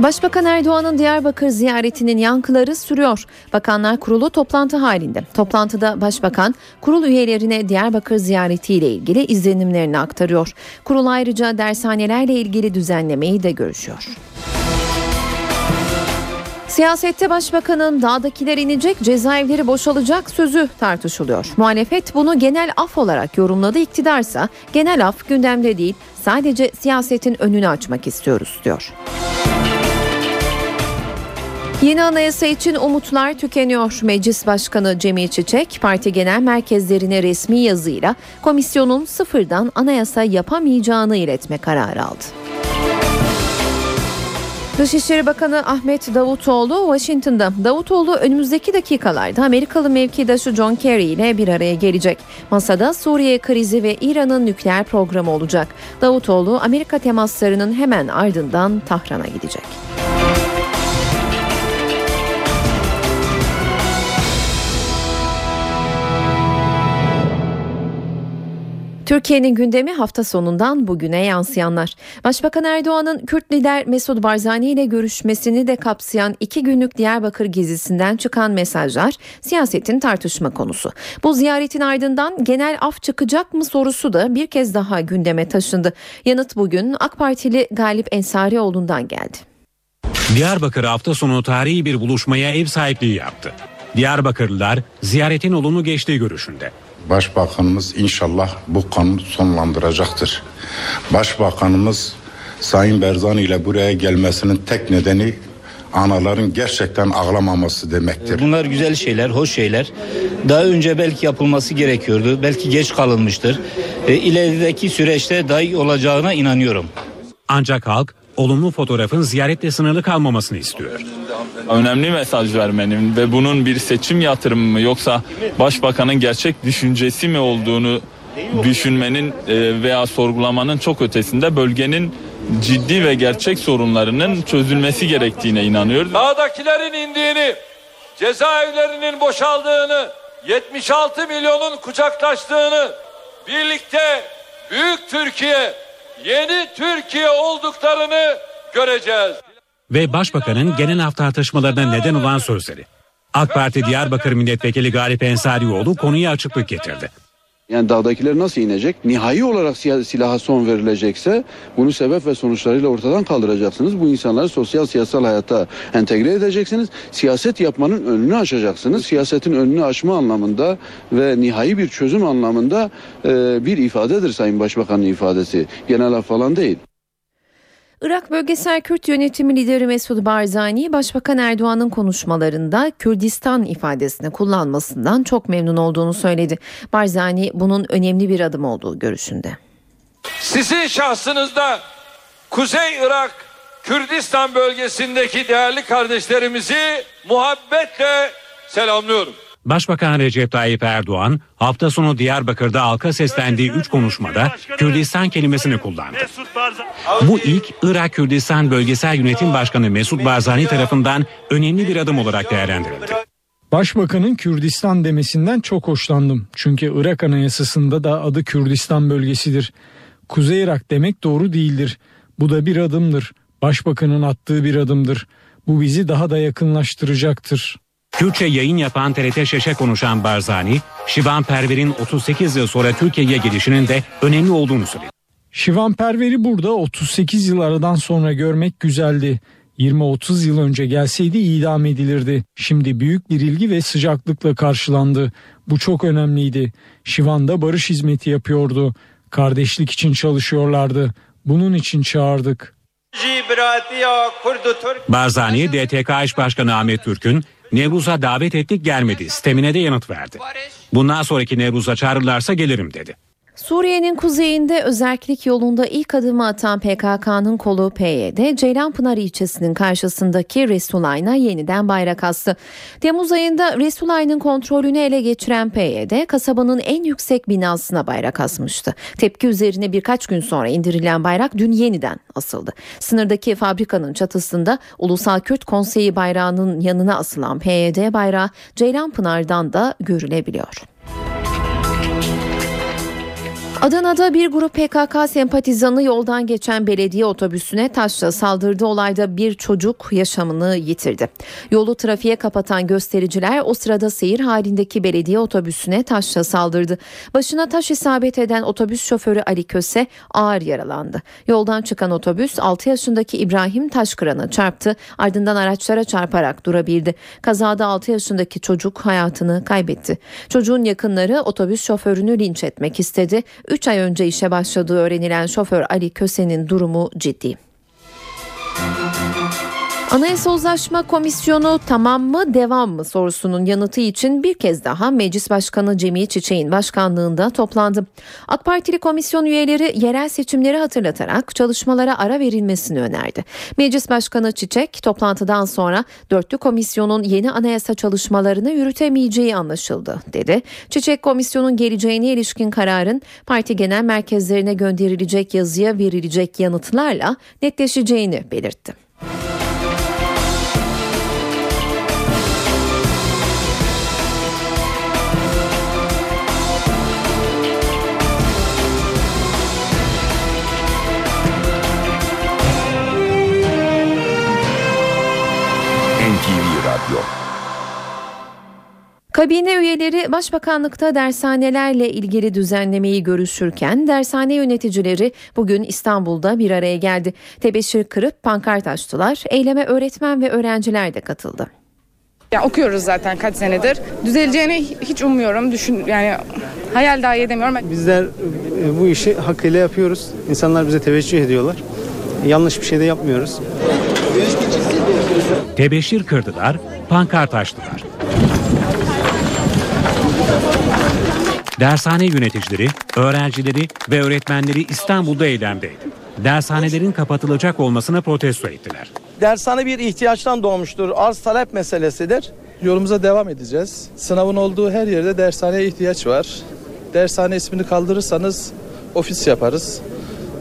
Başbakan Erdoğan'ın Diyarbakır ziyaretinin yankıları sürüyor. Bakanlar Kurulu toplantı halinde. Toplantıda Başbakan kurul üyelerine Diyarbakır ziyaretiyle ilgili izlenimlerini aktarıyor. Kurul ayrıca dershanelerle ilgili düzenlemeyi de görüşüyor. Siyasette başbakanın dağdakiler inecek cezaevleri boşalacak sözü tartışılıyor. Muhalefet bunu genel af olarak yorumladı iktidarsa genel af gündemde değil sadece siyasetin önünü açmak istiyoruz diyor. Yeni anayasa için umutlar tükeniyor. Meclis Başkanı Cemil Çiçek parti genel merkezlerine resmi yazıyla komisyonun sıfırdan anayasa yapamayacağını iletme kararı aldı. Dışişleri Bakanı Ahmet Davutoğlu Washington'da. Davutoğlu önümüzdeki dakikalarda Amerikalı mevkidaşı John Kerry ile bir araya gelecek. Masada Suriye krizi ve İran'ın nükleer programı olacak. Davutoğlu Amerika temaslarının hemen ardından Tahran'a gidecek. Türkiye'nin gündemi hafta sonundan bugüne yansıyanlar. Başbakan Erdoğan'ın Kürt lider Mesut Barzani ile görüşmesini de kapsayan iki günlük Diyarbakır gezisinden çıkan mesajlar siyasetin tartışma konusu. Bu ziyaretin ardından genel af çıkacak mı sorusu da bir kez daha gündeme taşındı. Yanıt bugün AK Partili Galip Ensarioğlu'ndan geldi. Diyarbakır hafta sonu tarihi bir buluşmaya ev sahipliği yaptı. Diyarbakırlılar ziyaretin olumlu geçtiği görüşünde. Başbakanımız inşallah bu kanunu sonlandıracaktır. Başbakanımız Sayın Berzani ile buraya gelmesinin tek nedeni anaların gerçekten ağlamaması demektir. Bunlar güzel şeyler, hoş şeyler. Daha önce belki yapılması gerekiyordu. Belki geç kalınmıştır. E, ilerideki süreçte daha iyi olacağına inanıyorum. Ancak halk olumlu fotoğrafın ziyaretle sınırlı kalmamasını istiyor. Önemli mesaj vermenin ve bunun bir seçim yatırımı mı yoksa başbakanın gerçek düşüncesi mi olduğunu düşünmenin e, veya sorgulamanın çok ötesinde bölgenin ciddi ve gerçek sorunlarının çözülmesi gerektiğine inanıyoruz. Dağdakilerin indiğini, cezaevlerinin boşaldığını, 76 milyonun kucaklaştığını, birlikte büyük Türkiye, yeni Türkiye olduklarını göreceğiz. Ve başbakanın genel af tartışmalarına neden olan sözleri. AK Parti Diyarbakır Milletvekili Galip Ensarioğlu konuya açıklık getirdi. Yani dağdakiler nasıl inecek? Nihai olarak silaha son verilecekse bunu sebep ve sonuçlarıyla ortadan kaldıracaksınız. Bu insanları sosyal siyasal hayata entegre edeceksiniz. Siyaset yapmanın önünü açacaksınız. Siyasetin önünü açma anlamında ve nihai bir çözüm anlamında e, bir ifadedir Sayın Başbakan'ın ifadesi. Genel af falan değil. Irak Bölgesel Kürt Yönetimi lideri Mesud Barzani, Başbakan Erdoğan'ın konuşmalarında Kürdistan ifadesini kullanmasından çok memnun olduğunu söyledi. Barzani bunun önemli bir adım olduğu görüşünde. Sizin şahsınızda Kuzey Irak Kürdistan bölgesindeki değerli kardeşlerimizi muhabbetle selamlıyorum. Başbakan Recep Tayyip Erdoğan hafta sonu Diyarbakır'da halka seslendiği üç konuşmada Kürdistan kelimesini kullandı. Bu ilk Irak Kürdistan Bölgesel Yönetim Başkanı Mesut Barzani tarafından önemli bir adım olarak değerlendirildi. Başbakanın Kürdistan demesinden çok hoşlandım. Çünkü Irak Anayasası'nda da adı Kürdistan bölgesidir. Kuzey Irak demek doğru değildir. Bu da bir adımdır. Başbakanın attığı bir adımdır. Bu bizi daha da yakınlaştıracaktır. Kürtçe yayın yapan TRT Şeş'e konuşan Barzani, Şivan Perver'in 38 yıl sonra Türkiye'ye gelişinin de önemli olduğunu söyledi. Şivan Perver'i burada 38 yıl aradan sonra görmek güzeldi. 20-30 yıl önce gelseydi idam edilirdi. Şimdi büyük bir ilgi ve sıcaklıkla karşılandı. Bu çok önemliydi. Şivan'da barış hizmeti yapıyordu. Kardeşlik için çalışıyorlardı. Bunun için çağırdık. Barzani, DTK eş başkanı Ahmet Türk'ün Nevruz'a davet ettik gelmedi. Sistemine de yanıt verdi. Bundan sonraki Nevruz'a çağırırlarsa gelirim dedi. Suriye'nin kuzeyinde özellik yolunda ilk adımı atan PKK'nın kolu PYD, Ceylanpınar ilçesinin karşısındaki Resulayn'a yeniden bayrak astı. Temmuz ayında Resulayn'ın kontrolünü ele geçiren PYD, kasabanın en yüksek binasına bayrak asmıştı. Tepki üzerine birkaç gün sonra indirilen bayrak dün yeniden asıldı. Sınırdaki fabrikanın çatısında Ulusal Kürt Konseyi bayrağının yanına asılan PYD bayrağı Ceylanpınar'dan da görülebiliyor. Adana'da bir grup PKK sempatizanı yoldan geçen belediye otobüsüne taşla saldırdı. Olayda bir çocuk yaşamını yitirdi. Yolu trafiğe kapatan göstericiler o sırada seyir halindeki belediye otobüsüne taşla saldırdı. Başına taş isabet eden otobüs şoförü Ali Köse ağır yaralandı. Yoldan çıkan otobüs 6 yaşındaki İbrahim Taşkıran'a çarptı. Ardından araçlara çarparak durabildi. Kazada 6 yaşındaki çocuk hayatını kaybetti. Çocuğun yakınları otobüs şoförünü linç etmek istedi. 3 ay önce işe başladığı öğrenilen şoför Ali Köse'nin durumu ciddi. Anayasa Uzlaşma Komisyonu tamam mı devam mı sorusunun yanıtı için bir kez daha Meclis Başkanı Cemil Çiçek'in başkanlığında toplandı. AK Partili komisyon üyeleri yerel seçimleri hatırlatarak çalışmalara ara verilmesini önerdi. Meclis Başkanı Çiçek toplantıdan sonra dörtlü komisyonun yeni anayasa çalışmalarını yürütemeyeceği anlaşıldı dedi. Çiçek komisyonun geleceğine ilişkin kararın parti genel merkezlerine gönderilecek yazıya verilecek yanıtlarla netleşeceğini belirtti. Kabine üyeleri Başbakanlıkta dershanelerle ilgili düzenlemeyi görüşürken dershane yöneticileri bugün İstanbul'da bir araya geldi. Tebeşir kırıp pankart açtılar. Eyleme öğretmen ve öğrenciler de katıldı. Ya okuyoruz zaten kaç senedir. Düzeleceğini hiç ummuyorum. Düşün yani hayal dahi edemiyorum. Bizler e, bu işi hakkıyla yapıyoruz. İnsanlar bize teveccüh ediyorlar. Yanlış bir şey de yapmıyoruz. Tebeşir kırdılar, pankart açtılar. Dershane yöneticileri, öğrencileri ve öğretmenleri İstanbul'da eylemdeydi. Dershanelerin kapatılacak olmasına protesto ettiler. Dershane bir ihtiyaçtan doğmuştur. Arz talep meselesidir. Yolumuza devam edeceğiz. Sınavın olduğu her yerde dershaneye ihtiyaç var. Dershane ismini kaldırırsanız ofis yaparız.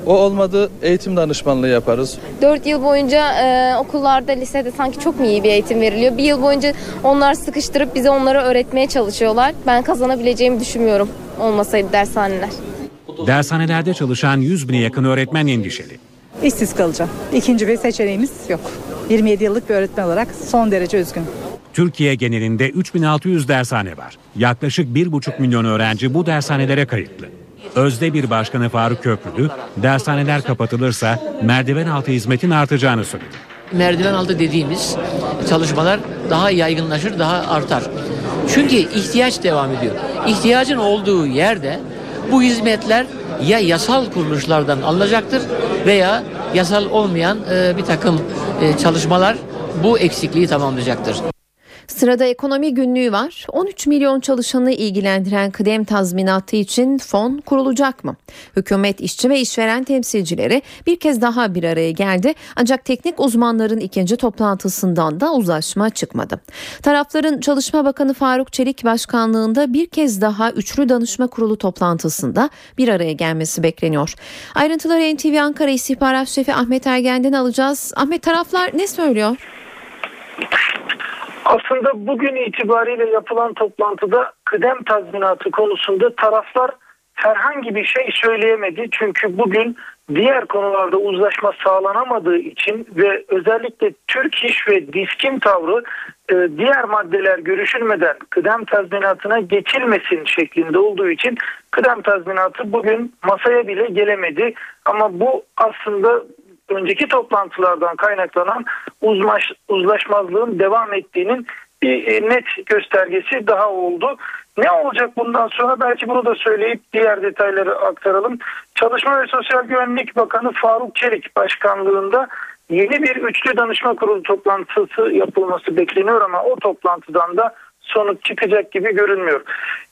O olmadı eğitim danışmanlığı yaparız. 4 yıl boyunca e, okullarda, lisede sanki çok mu iyi bir eğitim veriliyor? Bir yıl boyunca onlar sıkıştırıp bize onları öğretmeye çalışıyorlar. Ben kazanabileceğimi düşünmüyorum olmasaydı dershaneler. Dershanelerde çalışan 100 bine yakın öğretmen endişeli. İşsiz kalacağım. İkinci bir seçeneğimiz yok. 27 yıllık bir öğretmen olarak son derece üzgün. Türkiye genelinde 3600 dershane var. Yaklaşık 1,5 milyon öğrenci bu dershanelere kayıtlı. Özde bir başkanı Faruk Köprülü, dershaneler kapatılırsa merdiven altı hizmetin artacağını söyledi. merdiven altı dediğimiz çalışmalar daha yaygınlaşır, daha artar. Çünkü ihtiyaç devam ediyor. İhtiyacın olduğu yerde bu hizmetler ya yasal kuruluşlardan alınacaktır veya yasal olmayan e, bir takım e, çalışmalar bu eksikliği tamamlayacaktır. Sırada ekonomi günlüğü var. 13 milyon çalışanı ilgilendiren kıdem tazminatı için fon kurulacak mı? Hükümet, işçi ve işveren temsilcileri bir kez daha bir araya geldi. Ancak teknik uzmanların ikinci toplantısından da uzlaşma çıkmadı. Tarafların Çalışma Bakanı Faruk Çelik başkanlığında bir kez daha üçlü danışma kurulu toplantısında bir araya gelmesi bekleniyor. Ayrıntıları NTV Ankara İstihbarat Şefi Ahmet Ergen'den alacağız. Ahmet taraflar ne söylüyor? Aslında bugün itibariyle yapılan toplantıda kıdem tazminatı konusunda taraflar herhangi bir şey söyleyemedi. Çünkü bugün diğer konularda uzlaşma sağlanamadığı için ve özellikle Türk İş ve Diskim tavrı e, diğer maddeler görüşülmeden kıdem tazminatına geçilmesin şeklinde olduğu için kıdem tazminatı bugün masaya bile gelemedi. Ama bu aslında önceki toplantılardan kaynaklanan uzmaş, uzlaşmazlığın devam ettiğinin bir e, net göstergesi daha oldu. Ne olacak bundan sonra belki bunu da söyleyip diğer detayları aktaralım. Çalışma ve Sosyal Güvenlik Bakanı Faruk Çelik başkanlığında yeni bir üçlü danışma kurulu toplantısı yapılması bekleniyor ama o toplantıdan da sonuç çıkacak gibi görünmüyor.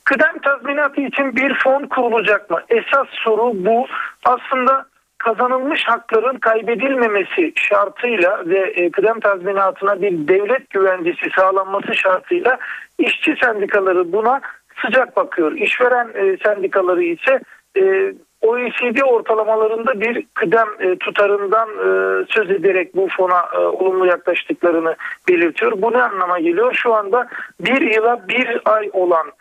Kıdem tazminatı için bir fon kurulacak mı? Esas soru bu. Aslında kazanılmış hakların kaybedilmemesi şartıyla ve e, kıdem tazminatına bir devlet güvencesi sağlanması şartıyla işçi sendikaları buna sıcak bakıyor. İşveren e, sendikaları ise e, OECD ortalamalarında bir kıdem tutarından söz ederek bu fona olumlu yaklaştıklarını belirtiyor. Bu ne anlama geliyor? Şu anda bir yıla bir ay olan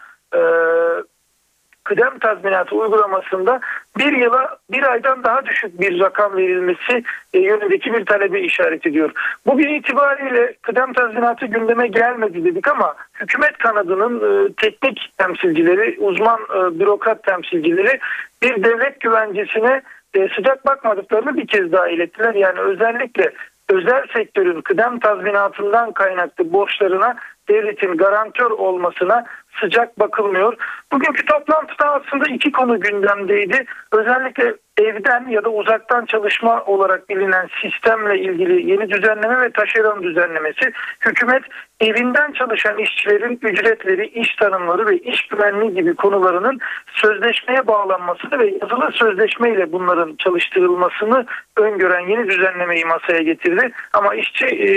kıdem tazminatı uygulamasında bir yıla bir aydan daha düşük bir rakam verilmesi e, yönündeki bir talebe işaret ediyor. Bugün itibariyle kıdem tazminatı gündeme gelmedi dedik ama hükümet kanadının e, teknik temsilcileri, uzman e, bürokrat temsilcileri bir devlet güvencesine sıcak bakmadıklarını bir kez daha ilettiler. Yani özellikle özel sektörün kıdem tazminatından kaynaklı borçlarına devletin garantör olmasına sıcak bakılmıyor. Bugünkü toplantıda aslında iki konu gündemdeydi. Özellikle evden ya da uzaktan çalışma olarak bilinen sistemle ilgili yeni düzenleme ve taşeron düzenlemesi. Hükümet evinden çalışan işçilerin ücretleri, iş tanımları ve iş güvenliği gibi konularının sözleşmeye bağlanmasını ve yazılı sözleşmeyle bunların çalıştırılmasını öngören yeni düzenlemeyi masaya getirdi. Ama işçi e,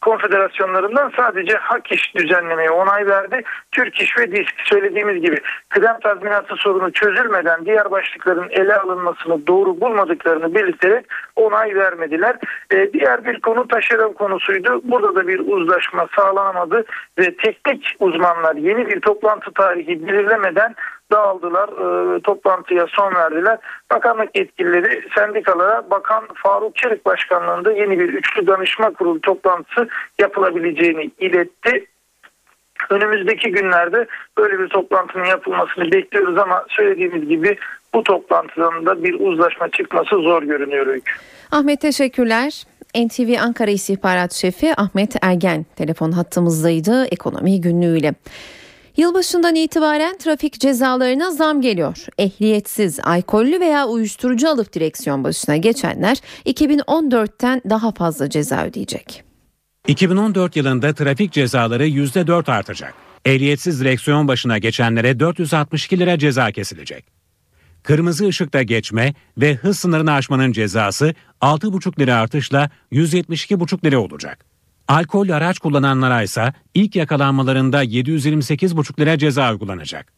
konfederasyonlarından sadece hak iş düzenlemeye onay verdi. Türk İş ve DİSK söylediğimiz gibi kıdem tazminatı sorunu çözülmeden diğer başlıkların ele alınmasını doğru bulmadıklarını belirterek onay vermediler. E, diğer bir konu taşeron konusuydu. Burada da bir uzlaşma sağlanamadı ve teknik uzmanlar yeni bir toplantı tarihi belirlemeden dağıldılar. E, toplantıya son verdiler. Bakanlık yetkilileri sendikalara Bakan Faruk Çelik başkanlığında yeni bir üçlü danışma kurulu toplantısı yapılabileceğini iletti. Önümüzdeki günlerde böyle bir toplantının yapılmasını bekliyoruz ama söylediğimiz gibi bu toplantıdan da bir uzlaşma çıkması zor görünüyor. Ahmet teşekkürler. NTV Ankara İstihbarat Şefi Ahmet Ergen telefon hattımızdaydı ekonomi günlüğüyle. Yılbaşından itibaren trafik cezalarına zam geliyor. Ehliyetsiz, alkollü veya uyuşturucu alıp direksiyon başına geçenler 2014'ten daha fazla ceza ödeyecek. 2014 yılında trafik cezaları %4 artacak. Ehliyetsiz direksiyon başına geçenlere 462 lira ceza kesilecek. Kırmızı ışıkta geçme ve hız sınırını aşmanın cezası 6,5 lira artışla 172,5 lira olacak. Alkol araç kullananlara ise ilk yakalanmalarında 728,5 lira ceza uygulanacak.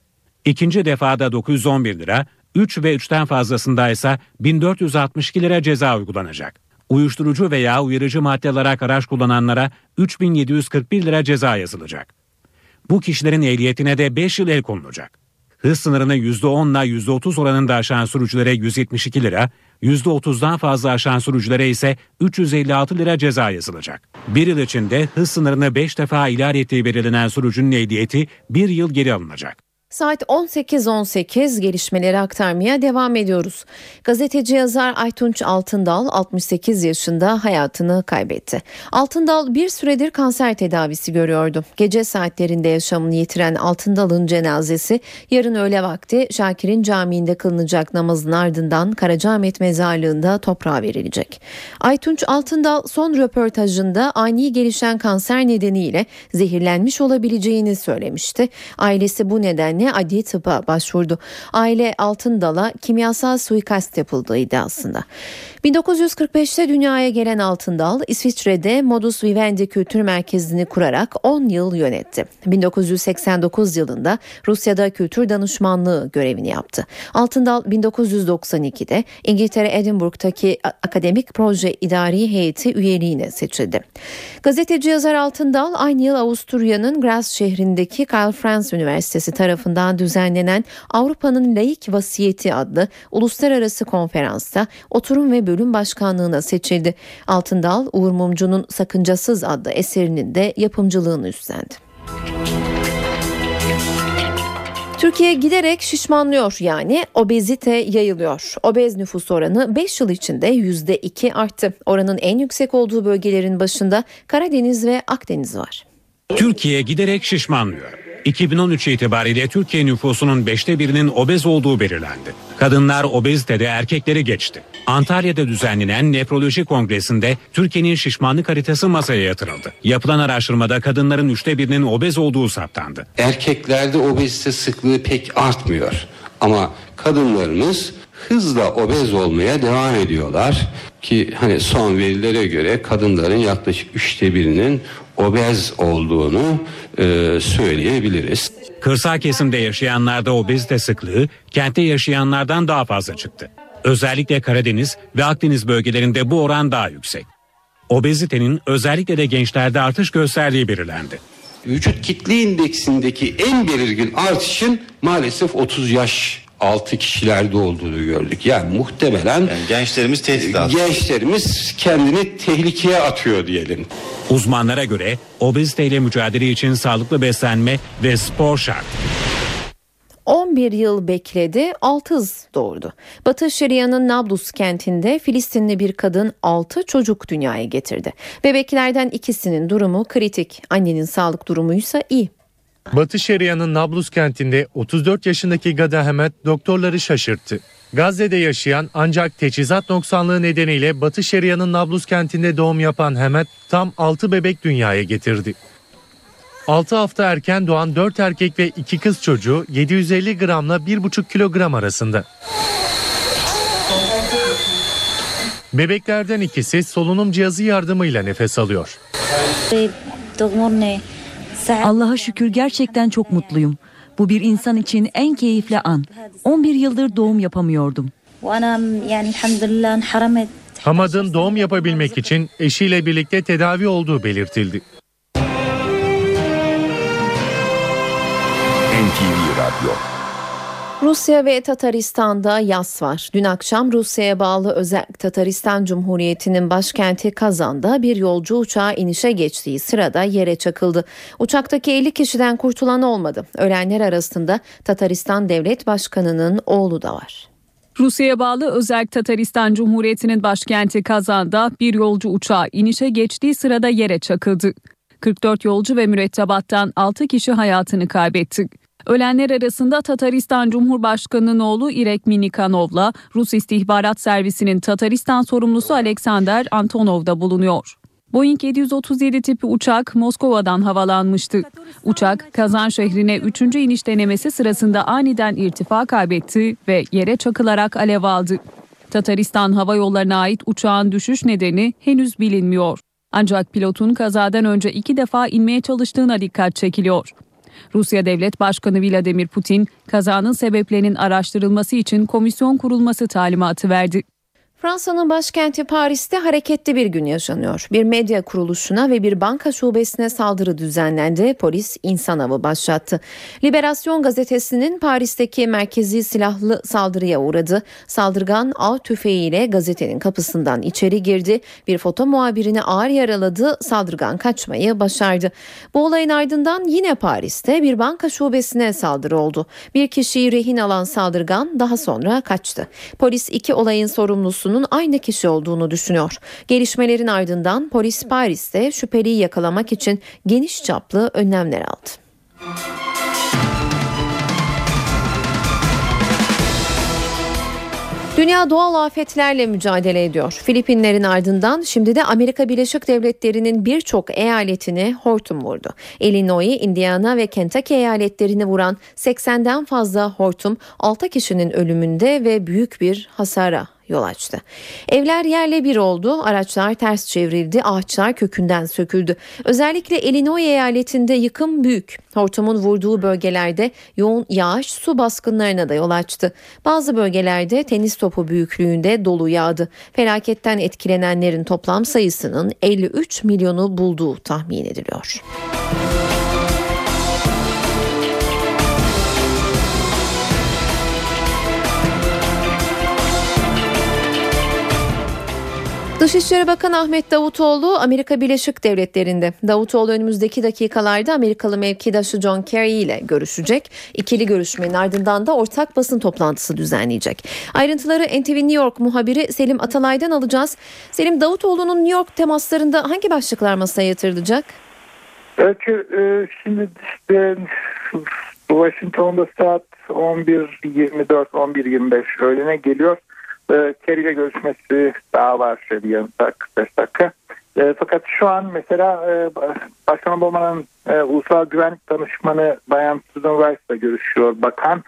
İkinci defada 911 lira, 3 ve 3'ten fazlasında ise 1462 lira ceza uygulanacak. Uyuşturucu veya uyarıcı madde alarak araç kullananlara 3741 lira ceza yazılacak. Bu kişilerin ehliyetine de 5 yıl el konulacak. Hız sınırını %10 ile %30 oranında aşan sürücülere 172 lira, %30'dan fazla aşan sürücülere ise 356 lira ceza yazılacak. Bir yıl içinde hız sınırını 5 defa ihlal ettiği belirlenen sürücünün ehliyeti 1 yıl geri alınacak. Saat 18.18 gelişmeleri aktarmaya devam ediyoruz. Gazeteci yazar Aytunç Altındal 68 yaşında hayatını kaybetti. Altındal bir süredir kanser tedavisi görüyordu. Gece saatlerinde yaşamını yitiren Altındal'ın cenazesi yarın öğle vakti Şakir'in camiinde kılınacak namazın ardından Karacaahmet mezarlığında toprağa verilecek. Aytunç Altındal son röportajında ani gelişen kanser nedeniyle zehirlenmiş olabileceğini söylemişti. Ailesi bu nedenle adli tıpa başvurdu. Aile Altındal'a kimyasal suikast yapıldığı iddiasında. 1945'te dünyaya gelen Altındal, İsviçre'de Modus Vivendi Kültür Merkezi'ni kurarak 10 yıl yönetti. 1989 yılında Rusya'da kültür danışmanlığı görevini yaptı. Altındal 1992'de İngiltere Edinburgh'taki Akademik Proje İdari Heyeti üyeliğine seçildi. Gazeteci yazar Altındal aynı yıl Avusturya'nın Graz şehrindeki Karl Franz Üniversitesi tarafından düzenlenen Avrupa'nın Laik Vasiyeti adlı uluslararası konferansta oturum ve bölüm başkanlığına seçildi. Altındal Uğur Mumcu'nun Sakıncasız adlı eserinin de yapımcılığını üstlendi. Türkiye giderek şişmanlıyor yani obezite yayılıyor. Obez nüfus oranı 5 yıl içinde %2 arttı. Oranın en yüksek olduğu bölgelerin başında Karadeniz ve Akdeniz var. Türkiye giderek şişmanlıyor. 2013 itibariyle Türkiye nüfusunun beşte birinin obez olduğu belirlendi. Kadınlar obezitede erkekleri geçti. Antalya'da düzenlenen nefroloji kongresinde Türkiye'nin şişmanlık haritası masaya yatırıldı. Yapılan araştırmada kadınların üçte birinin obez olduğu saptandı. Erkeklerde obezite sıklığı pek artmıyor ama kadınlarımız hızla obez olmaya devam ediyorlar ki hani son verilere göre kadınların yaklaşık üçte birinin obez olduğunu e, söyleyebiliriz. Kırsal kesimde yaşayanlarda obezite sıklığı kentte yaşayanlardan daha fazla çıktı. Özellikle Karadeniz ve Akdeniz bölgelerinde bu oran daha yüksek. Obezitenin özellikle de gençlerde artış gösterdiği belirlendi. vücut kitle indeksindeki en belirgin artışın maalesef 30 yaş altı kişilerde olduğunu gördük. Yani muhtemelen yani gençlerimiz tehdit altında. Gençlerimiz kendini tehlikeye atıyor diyelim. Uzmanlara göre obeziteyle mücadele için sağlıklı beslenme ve spor şart. 11 yıl bekledi, 6 hız doğurdu. Batı Şeria'nın Nablus kentinde Filistinli bir kadın 6 çocuk dünyaya getirdi. Bebeklerden ikisinin durumu kritik, annenin sağlık durumuysa iyi. Batı Şeria'nın Nablus kentinde 34 yaşındaki Gada Hemet doktorları şaşırttı. Gazze'de yaşayan ancak teçhizat noksanlığı nedeniyle Batı Şeria'nın Nablus kentinde doğum yapan Hemet tam 6 bebek dünyaya getirdi. 6 hafta erken doğan 4 erkek ve 2 kız çocuğu 750 gramla 1,5 kilogram arasında. Bebeklerden ikisi solunum cihazı yardımıyla nefes alıyor. Allah'a şükür gerçekten çok mutluyum. Bu bir insan için en keyifli an. 11 yıldır doğum yapamıyordum. Hamad'ın doğum yapabilmek için eşiyle birlikte tedavi olduğu belirtildi. NTV Radyo Rusya ve Tataristan'da yas var. Dün akşam Rusya'ya bağlı özel Tataristan Cumhuriyeti'nin başkenti Kazan'da bir yolcu uçağı inişe geçtiği sırada yere çakıldı. Uçaktaki 50 kişiden kurtulan olmadı. Ölenler arasında Tataristan Devlet Başkanı'nın oğlu da var. Rusya'ya bağlı Özerk Tataristan Cumhuriyeti'nin başkenti Kazan'da bir yolcu uçağı inişe geçtiği sırada yere çakıldı. 44 yolcu ve mürettebattan 6 kişi hayatını kaybetti. Ölenler arasında Tataristan Cumhurbaşkanı'nın oğlu İrek Minikanov'la Rus İstihbarat Servisi'nin Tataristan sorumlusu Alexander Antonov da bulunuyor. Boeing 737 tipi uçak Moskova'dan havalanmıştı. Uçak Kazan şehrine 3. iniş denemesi sırasında aniden irtifa kaybetti ve yere çakılarak alev aldı. Tataristan Hava Yolları'na ait uçağın düşüş nedeni henüz bilinmiyor. Ancak pilotun kazadan önce iki defa inmeye çalıştığına dikkat çekiliyor. Rusya Devlet Başkanı Vladimir Putin kazanın sebeplerinin araştırılması için komisyon kurulması talimatı verdi. Fransa'nın başkenti Paris'te hareketli bir gün yaşanıyor. Bir medya kuruluşuna ve bir banka şubesine saldırı düzenlendi. Polis insan avı başlattı. Liberasyon gazetesinin Paris'teki merkezi silahlı saldırıya uğradı. Saldırgan av tüfeğiyle gazetenin kapısından içeri girdi. Bir foto muhabirini ağır yaraladı. Saldırgan kaçmayı başardı. Bu olayın ardından yine Paris'te bir banka şubesine saldırı oldu. Bir kişiyi rehin alan saldırgan daha sonra kaçtı. Polis iki olayın sorumlusu suçlusunun aynı kişi olduğunu düşünüyor. Gelişmelerin ardından polis Paris'te şüpheliyi yakalamak için geniş çaplı önlemler aldı. Dünya doğal afetlerle mücadele ediyor. Filipinlerin ardından şimdi de Amerika Birleşik Devletleri'nin birçok eyaletini hortum vurdu. Illinois, Indiana ve Kentucky eyaletlerini vuran 80'den fazla hortum 6 kişinin ölümünde ve büyük bir hasara yol açtı. Evler yerle bir oldu, araçlar ters çevrildi, ağaçlar kökünden söküldü. Özellikle Illinois eyaletinde yıkım büyük. Hortumun vurduğu bölgelerde yoğun yağış su baskınlarına da yol açtı. Bazı bölgelerde tenis topu büyüklüğünde dolu yağdı. Felaketten etkilenenlerin toplam sayısının 53 milyonu bulduğu tahmin ediliyor. Dışişleri Bakanı Ahmet Davutoğlu Amerika Birleşik Devletleri'nde. Davutoğlu önümüzdeki dakikalarda Amerikalı mevkidaşı John Kerry ile görüşecek. İkili görüşmenin ardından da ortak basın toplantısı düzenleyecek. Ayrıntıları NTV New York muhabiri Selim Atalay'dan alacağız. Selim Davutoğlu'nun New York temaslarında hangi başlıklar masaya yatırılacak? Öykü e, şimdi işte Washington'da saat 11.24-11.25 öğlene geliyor. E, Kerry ile görüşmesi daha var bir yarım saat 45 dakika. E, fakat şu an mesela e, Başkan Obama'nın e, ulusal güvenlik danışmanı Bayan Susan Rice ile görüşüyor bakan.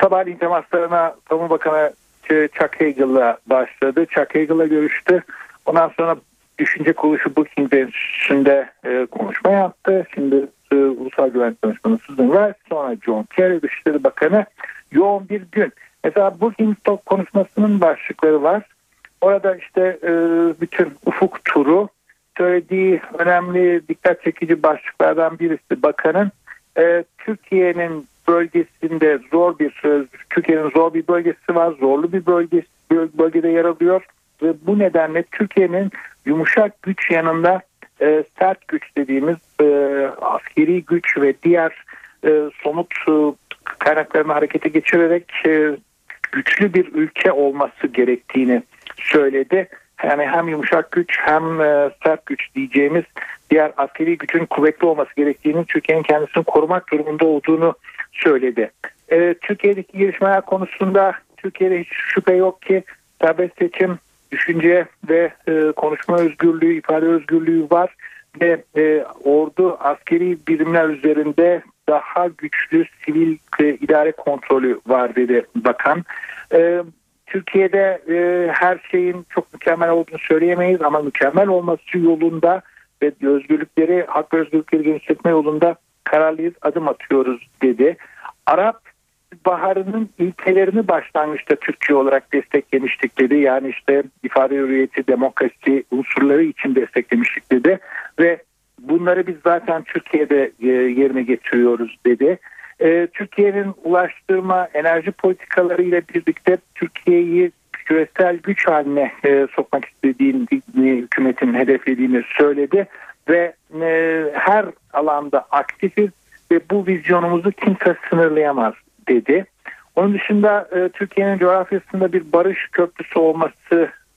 Sabahleyin temaslarına Savunma Bakanı Chuck Hagel'la başladı. Chuck Hagel'la görüştü. Ondan sonra düşünce kuruluşu Brookings Enstitüsü'nde e, konuşma yaptı. Şimdi e, Ulusal Güvenlik Danışmanı Susan Rice, sonra John Kerry Dışişleri Bakanı yoğun bir gün. Mesela Booking Talk konuşmasının başlıkları var. Orada işte e, bütün ufuk turu söylediği önemli dikkat çekici başlıklardan birisi bakanın e, Türkiye'nin bölgesinde zor bir Türkiye'nin zor bir bölgesi var, zorlu bir bölgesi bölgede yer alıyor ve bu nedenle Türkiye'nin yumuşak güç yanında e, sert güç dediğimiz e, askeri güç ve diğer e, somut e, kaynaklarını harekete geçirerek e, güçlü bir ülke olması gerektiğini söyledi. Yani hem yumuşak güç hem e, sert güç diyeceğimiz diğer askeri gücün kuvvetli olması gerektiğini Türkiye'nin kendisini korumak durumunda olduğunu söyledi. E, Türkiye'deki gelişmeler konusunda Türkiye'de hiç şüphe yok ki serbest seçim, düşünce ve e, konuşma özgürlüğü, ifade özgürlüğü var ve ordu askeri birimler üzerinde daha güçlü sivil e, idare kontrolü var dedi bakan. E, Türkiye'de e, her şeyin çok mükemmel olduğunu söyleyemeyiz ama mükemmel olması yolunda ve özgürlükleri, hak ve özgürlükleri genişletme yolunda kararlıyız, adım atıyoruz dedi. Arap Baharı'nın ilkelerini başlangıçta Türkiye olarak desteklemiştik dedi. Yani işte ifade hürriyeti, demokrasi unsurları için desteklemiştik dedi. Ve bunları biz zaten Türkiye'de e, yerine getiriyoruz dedi. E, Türkiye'nin ulaştırma enerji politikaları ile birlikte Türkiye'yi küresel güç haline e, sokmak istediğini hükümetin hedeflediğini söyledi ve her alanda aktifiz ve bu vizyonumuzu kimse sınırlayamaz dedi. Onun dışında e, Türkiye'nin coğrafyasında bir barış köprüsü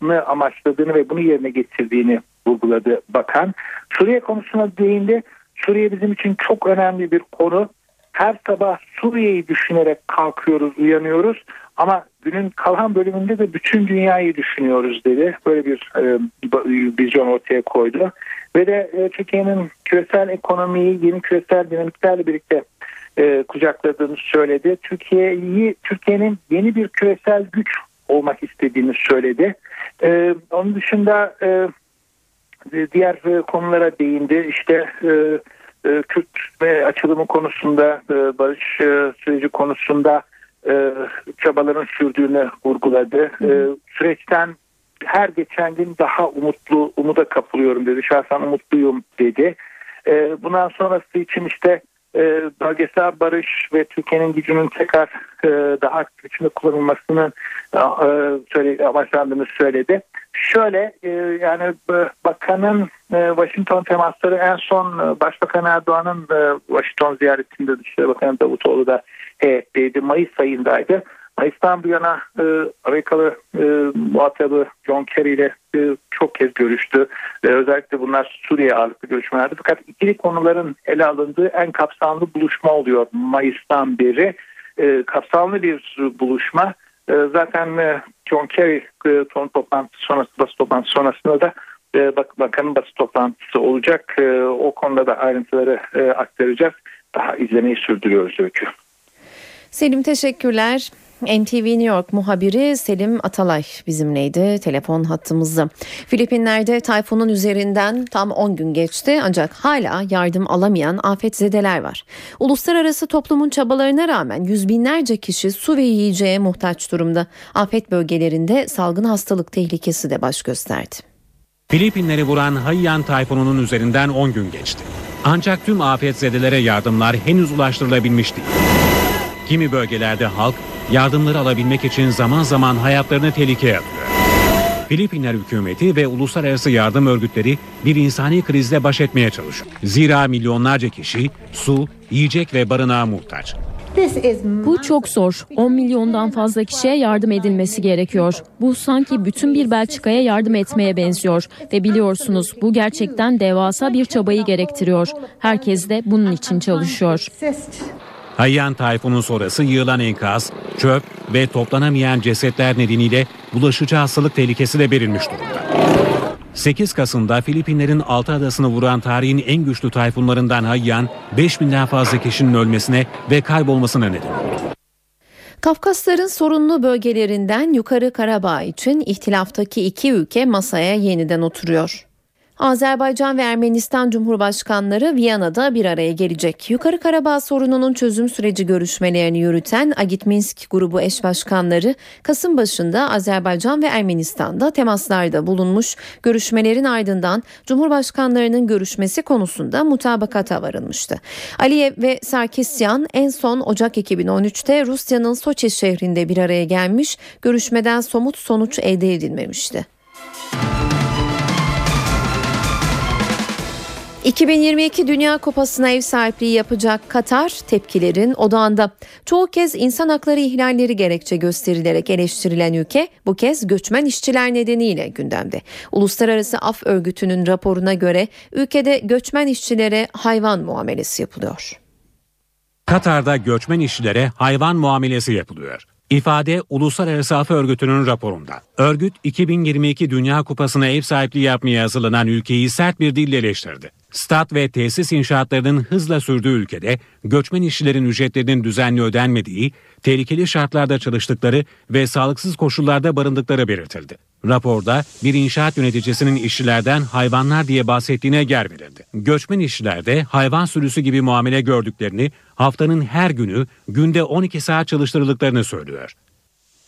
olmasını amaçladığını ve bunu yerine getirdiğini vurguladı bakan. Suriye konusuna değindi. Suriye bizim için çok önemli bir konu. Her sabah Suriye'yi düşünerek kalkıyoruz, uyanıyoruz. Ama günün kalan bölümünde de bütün dünyayı düşünüyoruz dedi. Böyle bir e, vizyon ortaya koydu. Ve de e, Türkiye'nin küresel ekonomiyi yeni küresel dinamiklerle birlikte e, kucakladığını söyledi. Türkiye'yi Türkiye'nin yeni bir küresel güç olmak istediğini söyledi. E, onun dışında e, diğer e, konulara değindi. İşte e, e, Kürt ve açılımı konusunda, e, barış e, süreci konusunda e, çabaların sürdüğünü vurguladı. E, süreçten her geçen gün daha umutlu, umuda kapılıyorum dedi. Şahsen umutluyum dedi. E, bundan sonrası için işte e, bölgesel barış ve Türkiye'nin gücünün tekrar e, daha güçlü kullanılmasını e, söyle, amaçlandığını söyledi. Şöyle e, yani bakanın e, Washington temasları en son e, Başbakan Erdoğan'ın e, Washington ziyaretinde Dışişleri Bakanı Davutoğlu da heyetteydi. Mayıs ayındaydı. Mayıs'tan bu yana e, Amerikalı e, muhatabı John Kerry ile e, çok kez görüştü. E, özellikle bunlar Suriye ağırlıklı görüşmelerdi. Fakat ikili konuların ele alındığı en kapsamlı buluşma oluyor Mayıs'tan beri. E, kapsamlı bir buluşma. E, zaten e, John Kerry e, ton toplantısı sonrası, basın toplantısı sonrasında da e, bak, bakanın basın toplantısı olacak. E, o konuda da ayrıntıları e, aktaracağız. Daha izlemeyi sürdürüyoruz Öykü. Selim teşekkürler. NTV New York muhabiri Selim Atalay bizimleydi telefon hattımızda. Filipinler'de tayfunun üzerinden tam 10 gün geçti ancak hala yardım alamayan afetzedeler var. Uluslararası toplumun çabalarına rağmen yüz binlerce kişi su ve yiyeceğe muhtaç durumda. Afet bölgelerinde salgın hastalık tehlikesi de baş gösterdi. Filipinleri vuran Haiyan tayfununun üzerinden 10 gün geçti. Ancak tüm afetzedelere yardımlar henüz ulaştırılabilmiş değil. Kimi bölgelerde halk yardımları alabilmek için zaman zaman hayatlarını tehlikeye atıyor. Filipinler hükümeti ve uluslararası yardım örgütleri bir insani krizle baş etmeye çalışıyor. Zira milyonlarca kişi su, yiyecek ve barınağa muhtaç. Bu çok zor. 10 milyondan fazla kişiye yardım edilmesi gerekiyor. Bu sanki bütün bir Belçika'ya yardım etmeye benziyor. Ve biliyorsunuz bu gerçekten devasa bir çabayı gerektiriyor. Herkes de bunun için çalışıyor. Hayyan tayfunun sonrası yığılan enkaz, çöp ve toplanamayan cesetler nedeniyle bulaşıcı hastalık tehlikesi de verilmiş durumda. 8 Kasım'da Filipinlerin altı adasını vuran tarihin en güçlü tayfunlarından Hayyan, 5000'den fazla kişinin ölmesine ve kaybolmasına neden oldu. Kafkasların sorunlu bölgelerinden Yukarı Karabağ için ihtilaftaki iki ülke masaya yeniden oturuyor. Azerbaycan ve Ermenistan Cumhurbaşkanları Viyana'da bir araya gelecek. Yukarı Karabağ sorununun çözüm süreci görüşmelerini yürüten Agit Minsk grubu eş başkanları Kasım başında Azerbaycan ve Ermenistan'da temaslarda bulunmuş. Görüşmelerin ardından Cumhurbaşkanlarının görüşmesi konusunda mutabakata varılmıştı. Aliyev ve Sarkisyan en son Ocak 2013'te Rusya'nın Soçi şehrinde bir araya gelmiş. Görüşmeden somut sonuç elde edilmemişti. 2022 Dünya Kupası'na ev sahipliği yapacak Katar tepkilerin odağında. Çoğu kez insan hakları ihlalleri gerekçe gösterilerek eleştirilen ülke bu kez göçmen işçiler nedeniyle gündemde. Uluslararası Af Örgütü'nün raporuna göre ülkede göçmen işçilere hayvan muamelesi yapılıyor. Katar'da göçmen işçilere hayvan muamelesi yapılıyor. İfade Uluslararası Af Örgütü'nün raporunda. Örgüt 2022 Dünya Kupası'na ev sahipliği yapmaya hazırlanan ülkeyi sert bir dille eleştirdi. Stat ve tesis inşaatlarının hızla sürdüğü ülkede göçmen işçilerin ücretlerinin düzenli ödenmediği, tehlikeli şartlarda çalıştıkları ve sağlıksız koşullarda barındıkları belirtildi. Raporda bir inşaat yöneticisinin işçilerden hayvanlar diye bahsettiğine yer verildi. Göçmen işçilerde hayvan sürüsü gibi muamele gördüklerini, haftanın her günü günde 12 saat çalıştırıldıklarını söylüyor.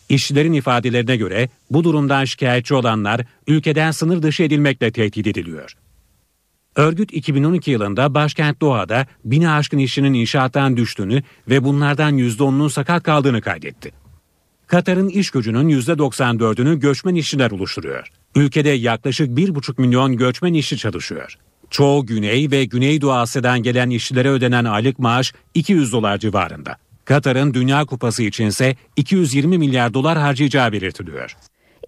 İşçilerin ifadelerine göre bu durumdan şikayetçi olanlar ülkeden sınır dışı edilmekle tehdit ediliyor. Örgüt 2012 yılında başkent Doha'da bini aşkın işçinin inşaattan düştüğünü ve bunlardan %10'unun sakat kaldığını kaydetti. Katar'ın iş gücünün %94'ünü göçmen işçiler oluşturuyor. Ülkede yaklaşık 1,5 milyon göçmen işçi çalışıyor. Çoğu Güney ve Güneydoğu Asya'dan gelen işçilere ödenen aylık maaş 200 dolar civarında. Katar'ın Dünya Kupası içinse 220 milyar dolar harcayacağı belirtiliyor.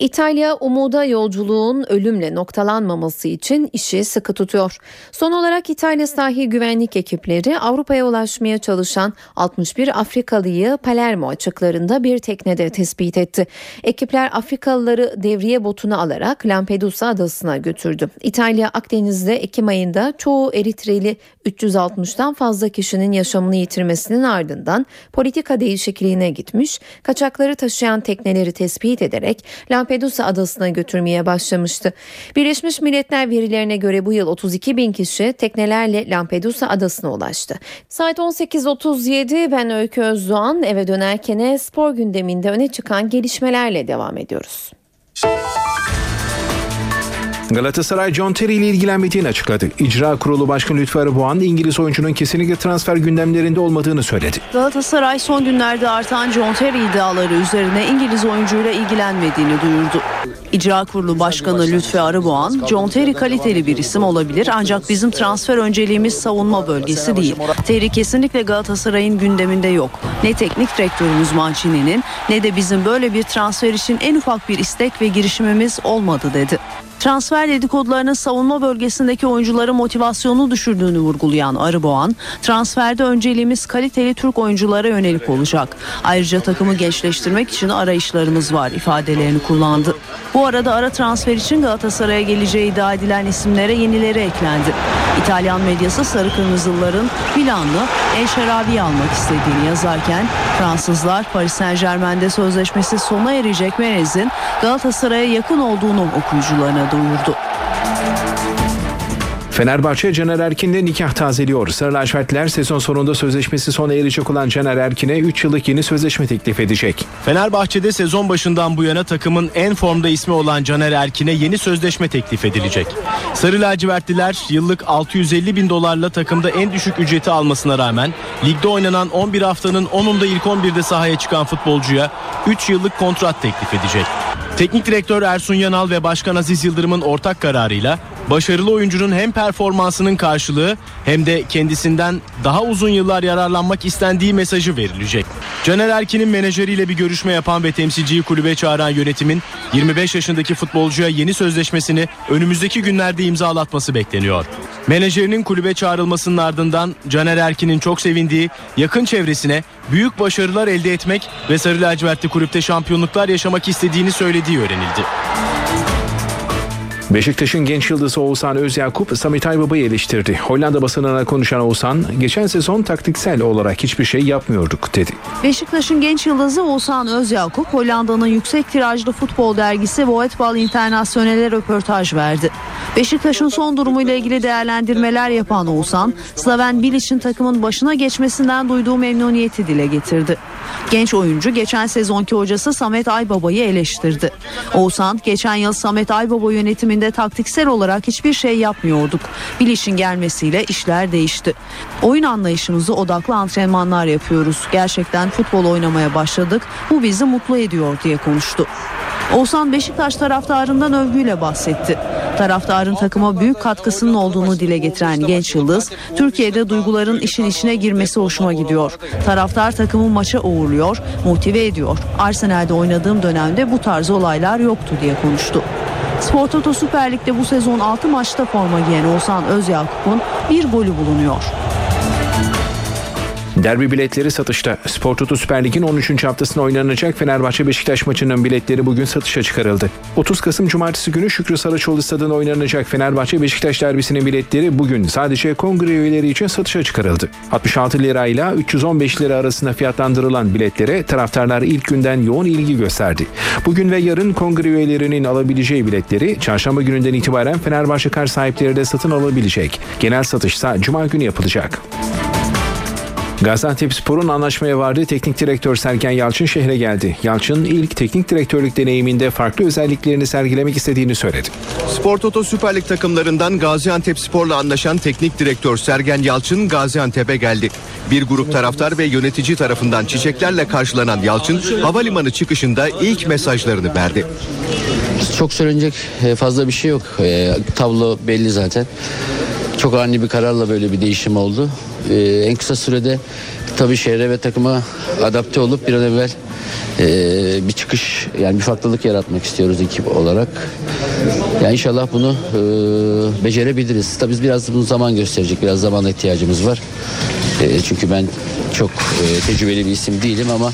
İtalya umuda yolculuğun ölümle noktalanmaması için işi sıkı tutuyor. Son olarak İtalya sahil güvenlik ekipleri Avrupa'ya ulaşmaya çalışan 61 Afrikalıyı Palermo açıklarında bir teknede tespit etti. Ekipler Afrikalıları devriye botuna alarak Lampedusa adasına götürdü. İtalya Akdeniz'de Ekim ayında çoğu Eritreli 360'tan fazla kişinin yaşamını yitirmesinin ardından politika değişikliğine gitmiş, kaçakları taşıyan tekneleri tespit ederek Lampedusa adasına götürmeye başlamıştı. Birleşmiş Milletler verilerine göre bu yıl 32 bin kişi teknelerle Lampedusa adasına ulaştı. Saat 18.37 ben Öykü Özdoğan eve dönerken spor gündeminde öne çıkan gelişmelerle devam ediyoruz. Galatasaray John Terry ile ilgilenmediğini açıkladı. İcra Kurulu Başkanı Lütfü Arıboğan İngiliz oyuncunun kesinlikle transfer gündemlerinde olmadığını söyledi. Galatasaray son günlerde artan John Terry iddiaları üzerine İngiliz oyuncuyla ilgilenmediğini duyurdu. İcra Kurulu Başkanı Lütfü Arıboğan, John Terry kaliteli bir isim olabilir ancak bizim transfer önceliğimiz savunma bölgesi değil. Terry kesinlikle Galatasaray'ın gündeminde yok. Ne teknik direktörümüz Mancini'nin ne de bizim böyle bir transfer için en ufak bir istek ve girişimimiz olmadı dedi. Transfer dedikodularının savunma bölgesindeki oyuncuların motivasyonunu düşürdüğünü vurgulayan Arıboğan, transferde önceliğimiz kaliteli Türk oyunculara yönelik olacak. Ayrıca takımı gençleştirmek için arayışlarımız var ifadelerini kullandı. Bu arada ara transfer için Galatasaray'a geleceği iddia edilen isimlere yenileri eklendi. İtalyan medyası sarı kırmızılıların Milanlı El Şerabi'yi almak istediğini yazarken Fransızlar Paris Saint Germain'de sözleşmesi sona erecek Menez'in Galatasaray'a yakın olduğunu okuyucularına duyurdu. Fenerbahçe Caner Erkin'le nikah tazeliyor. Sarı lacivertliler sezon sonunda sözleşmesi sona erecek olan Caner Erkin'e 3 yıllık yeni sözleşme teklif edecek. Fenerbahçe'de sezon başından bu yana takımın en formda ismi olan Caner Erkin'e yeni sözleşme teklif edilecek. Sarı lacivertliler yıllık 650 bin dolarla takımda en düşük ücreti almasına rağmen ligde oynanan 11 haftanın 10'unda ilk 11'de sahaya çıkan futbolcuya 3 yıllık kontrat teklif edecek. Teknik direktör Ersun Yanal ve Başkan Aziz Yıldırım'ın ortak kararıyla başarılı oyuncunun hem performansının karşılığı hem de kendisinden daha uzun yıllar yararlanmak istendiği mesajı verilecek. Caner Erkin'in menajeriyle bir görüşme yapan ve temsilciyi kulübe çağıran yönetimin 25 yaşındaki futbolcuya yeni sözleşmesini önümüzdeki günlerde imzalatması bekleniyor. Menajerinin kulübe çağrılmasının ardından Caner Erkin'in çok sevindiği yakın çevresine büyük başarılar elde etmek ve Sarı Lacivertli kulüpte şampiyonluklar yaşamak istediğini söylediği öğrenildi. Beşiktaş'ın genç yıldızı Oğuzhan Özyakup Samet Aybaba'yı eleştirdi. Hollanda basınına konuşan Oğuzhan, geçen sezon taktiksel olarak hiçbir şey yapmıyorduk dedi. Beşiktaş'ın genç yıldızı Oğuzhan Özyakup Hollanda'nın yüksek tirajlı futbol dergisi Voetbal International'e röportaj verdi. Beşiktaş'ın son durumuyla ilgili değerlendirmeler yapan Oğuzhan, Slaven Bilic'in takımın başına geçmesinden duyduğu memnuniyeti dile getirdi. Genç oyuncu geçen sezonki hocası Samet Aybaba'yı eleştirdi. Oğuzhan, geçen yıl Samet Aybaba yönetiminde taktiksel olarak hiçbir şey yapmıyorduk. Bilic'in gelmesiyle işler değişti. Oyun anlayışımızı odaklı antrenmanlar yapıyoruz. Gerçekten futbol oynamaya başladık. Bu bizi mutlu ediyor diye konuştu. Oğuzhan Beşiktaş taraftarından övgüyle bahsetti. Taraftarın takıma büyük katkısının olduğunu dile getiren genç yıldız, Türkiye'de duyguların işin içine girmesi hoşuma gidiyor. Taraftar takımı maça uğurluyor, motive ediyor. Arsenal'de oynadığım dönemde bu tarz olaylar yoktu diye konuştu. Spor Toto Süper Lig'de bu sezon 6 maçta forma giyen Oğuzhan Özyakup'un bir golü bulunuyor. Derbi biletleri satışta. Spor Toto Süper Lig'in 13. haftasında oynanacak Fenerbahçe Beşiktaş maçının biletleri bugün satışa çıkarıldı. 30 Kasım Cumartesi günü Şükrü Saraçoğlu stadında oynanacak Fenerbahçe Beşiktaş derbisinin biletleri bugün sadece kongre üyeleri için satışa çıkarıldı. 66 lira ile 315 lira arasında fiyatlandırılan biletlere taraftarlar ilk günden yoğun ilgi gösterdi. Bugün ve yarın kongre üyelerinin alabileceği biletleri çarşamba gününden itibaren Fenerbahçe kar sahipleri de satın alabilecek. Genel satışsa cuma günü yapılacak. Gaziantepspor'un anlaşmaya vardığı teknik direktör Sergen Yalçın şehre geldi. Yalçın ilk teknik direktörlük deneyiminde farklı özelliklerini sergilemek istediğini söyledi. Spor Toto Süper Lig takımlarından Gaziantep Spor'la anlaşan teknik direktör Sergen Yalçın Gaziantep'e geldi. Bir grup taraftar ve yönetici tarafından çiçeklerle karşılanan Yalçın havalimanı çıkışında ilk mesajlarını verdi. Çok söylenecek e, fazla bir şey yok. E, tablo belli zaten. Çok ani bir kararla böyle bir değişim oldu. Ee, en kısa sürede tabii şehre ve takıma adapte olup bir an evvel e, bir çıkış yani bir farklılık yaratmak istiyoruz ekip olarak. Yani inşallah bunu e, becerebiliriz. Tabii biz biraz bunu zaman gösterecek. Biraz zaman ihtiyacımız var. E, çünkü ben çok e, tecrübeli bir isim değilim ama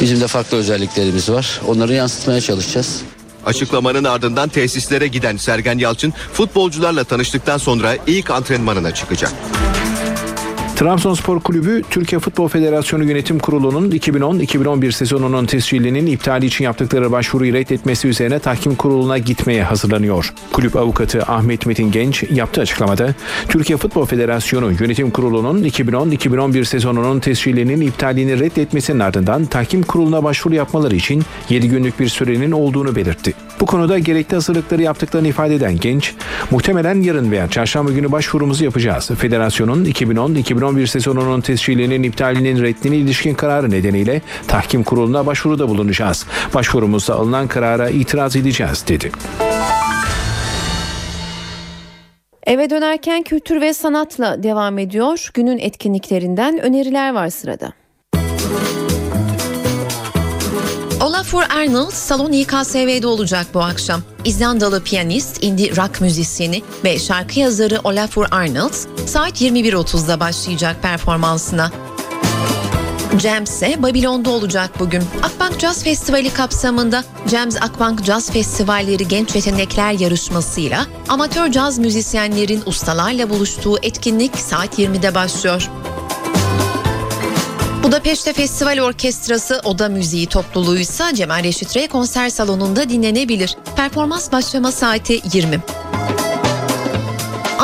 bizim de farklı özelliklerimiz var. Onları yansıtmaya çalışacağız. Açıklamanın ardından tesislere giden Sergen Yalçın futbolcularla tanıştıktan sonra ilk antrenmanına çıkacak. Trabzonspor Kulübü Türkiye Futbol Federasyonu Yönetim Kurulu'nun 2010-2011 sezonunun tescilinin iptali için yaptıkları başvuruyu reddetmesi üzerine tahkim kuruluna gitmeye hazırlanıyor. Kulüp avukatı Ahmet Metin Genç yaptığı açıklamada Türkiye Futbol Federasyonu Yönetim Kurulu'nun 2010-2011 sezonunun tescilinin iptalini reddetmesinin ardından tahkim kuruluna başvuru yapmaları için 7 günlük bir sürenin olduğunu belirtti. Bu konuda gerekli hazırlıkları yaptıklarını ifade eden Genç, muhtemelen yarın veya çarşamba günü başvurumuzu yapacağız. Federasyonun 2010-2011 sezonunun tescilinin iptalinin reddine ilişkin kararı nedeniyle tahkim kuruluna başvuruda bulunacağız. Başvurumuzda alınan karara itiraz edeceğiz dedi. Eve dönerken kültür ve sanatla devam ediyor. Günün etkinliklerinden öneriler var sırada. Olafur Arnold Salon İKSV'de olacak bu akşam. İzlandalı piyanist, indie rock müzisyeni ve şarkı yazarı Olafur Arnold saat 21.30'da başlayacak performansına. Jams ise Babilon'da olacak bugün. Akbank Jazz Festivali kapsamında Jams Akbank Jazz Festivalleri Genç Yetenekler yarışmasıyla amatör caz müzisyenlerin ustalarla buluştuğu etkinlik saat 20'de başlıyor. Budapeşte Festival Orkestrası Oda Müziği topluluğu ise Cemal Reşit Rey konser salonunda dinlenebilir. Performans başlama saati 20.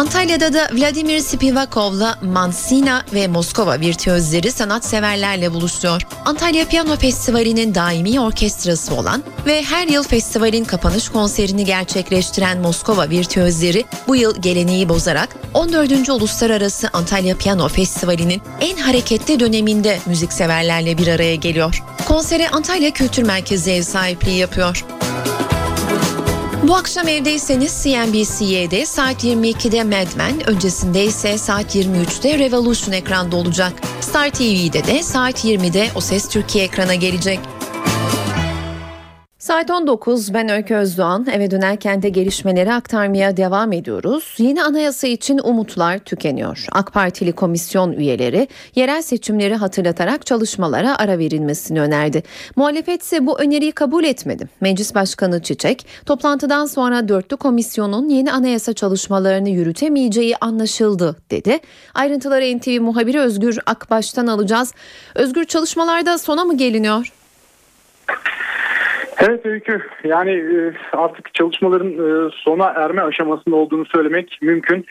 Antalya'da da Vladimir Spivakov'la Mansina ve Moskova virtüözleri sanatseverlerle buluşuyor. Antalya Piyano Festivali'nin daimi orkestrası olan ve her yıl festivalin kapanış konserini gerçekleştiren Moskova virtüözleri bu yıl geleneği bozarak 14. Uluslararası Antalya Piyano Festivali'nin en hareketli döneminde müzikseverlerle bir araya geliyor. Konsere Antalya Kültür Merkezi ev sahipliği yapıyor. Bu akşam evdeyseniz CNBC'de saat 22'de Mad Men, öncesinde ise saat 23'te Revolution ekranda olacak. Star TV'de de saat 20'de O Ses Türkiye ekrana gelecek. Saat 19 ben Öykü Özdoğan eve dönerken de gelişmeleri aktarmaya devam ediyoruz. Yeni anayasa için umutlar tükeniyor. AK Partili komisyon üyeleri yerel seçimleri hatırlatarak çalışmalara ara verilmesini önerdi. Muhalefet ise bu öneriyi kabul etmedi. Meclis Başkanı Çiçek toplantıdan sonra dörtlü komisyonun yeni anayasa çalışmalarını yürütemeyeceği anlaşıldı dedi. Ayrıntıları NTV muhabiri Özgür Akbaş'tan alacağız. Özgür çalışmalarda sona mı geliniyor? Evet Öykü yani e, artık çalışmaların e, sona erme aşamasında olduğunu söylemek mümkün.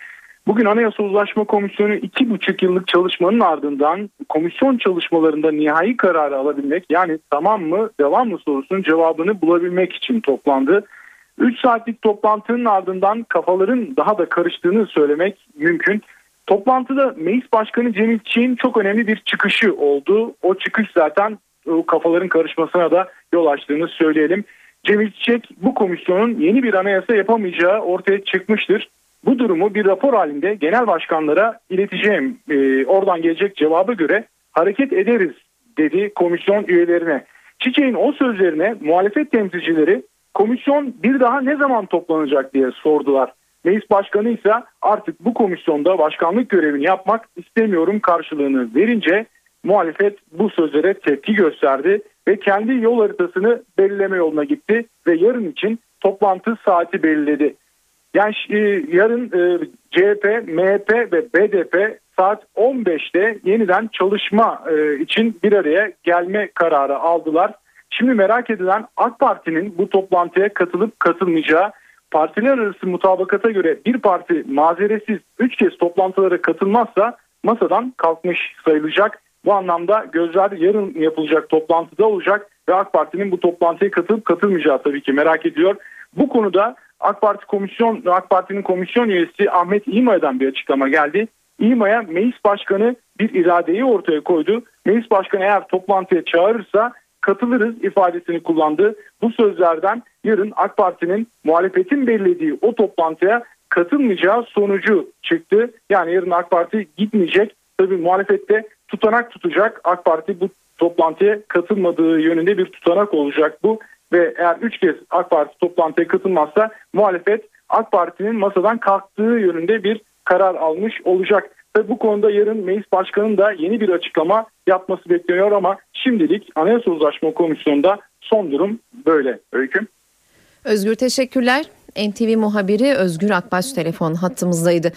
Bugün Anayasa Uzlaşma Komisyonu iki buçuk yıllık çalışmanın ardından komisyon çalışmalarında nihai kararı alabilmek yani tamam mı devam mı sorusunun cevabını bulabilmek için toplandı. 3 saatlik toplantının ardından kafaların daha da karıştığını söylemek mümkün. Toplantıda Meclis Başkanı Cemil Çiğ'in çok önemli bir çıkışı oldu. O çıkış zaten kafaların karışmasına da yol açtığını söyleyelim. Cemil Çiçek bu komisyonun yeni bir anayasa yapamayacağı ortaya çıkmıştır. Bu durumu bir rapor halinde genel başkanlara ileteceğim. Ee, oradan gelecek cevaba göre hareket ederiz dedi komisyon üyelerine. Çiçek'in o sözlerine muhalefet temsilcileri komisyon bir daha ne zaman toplanacak diye sordular. Meclis Başkanı ise artık bu komisyonda başkanlık görevini yapmak istemiyorum karşılığını verince muhalefet bu sözlere tepki gösterdi ve kendi yol haritasını belirleme yoluna gitti ve yarın için toplantı saati belirledi. Yani e, yarın e, CHP, MHP ve BDP saat 15'te yeniden çalışma e, için bir araya gelme kararı aldılar. Şimdi merak edilen AK Parti'nin bu toplantıya katılıp katılmayacağı partiler arası mutabakata göre bir parti mazeretsiz 3 kez toplantılara katılmazsa masadan kalkmış sayılacak. Bu anlamda gözler yarın yapılacak toplantıda olacak ve AK Parti'nin bu toplantıya katılıp katılmayacağı tabii ki merak ediyor. Bu konuda AK Parti komisyon AK Parti'nin komisyon üyesi Ahmet İmaya'dan bir açıklama geldi. İmaya Meclis Başkanı bir iradeyi ortaya koydu. Meclis Başkanı eğer toplantıya çağırırsa katılırız ifadesini kullandı. Bu sözlerden yarın AK Parti'nin muhalefetin belirlediği o toplantıya katılmayacağı sonucu çıktı. Yani yarın AK Parti gitmeyecek. Tabii muhalefette tutanak tutacak. AK Parti bu toplantıya katılmadığı yönünde bir tutanak olacak bu. Ve eğer 3 kez AK Parti toplantıya katılmazsa muhalefet AK Parti'nin masadan kalktığı yönünde bir karar almış olacak. Tabii bu konuda yarın Meclis Başkanı'nın da yeni bir açıklama yapması bekleniyor ama şimdilik Anayasa Uzlaşma Komisyonu'nda son durum böyle. Öyküm. Özgür teşekkürler. NTV muhabiri Özgür Akbaş telefon hattımızdaydı.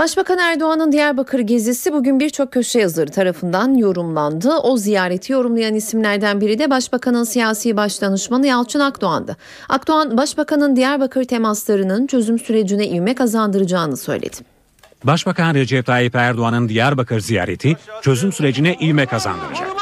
Başbakan Erdoğan'ın Diyarbakır gezisi bugün birçok köşe yazarı tarafından yorumlandı. O ziyareti yorumlayan isimlerden biri de Başbakanın siyasi başdanışmanı Yalçın Akdoğan'dı. Akdoğan, Başbakanın Diyarbakır temaslarının çözüm sürecine ivme kazandıracağını söyledi. Başbakan Recep Tayyip Erdoğan'ın Diyarbakır ziyareti çözüm sürecine ivme kazandıracak.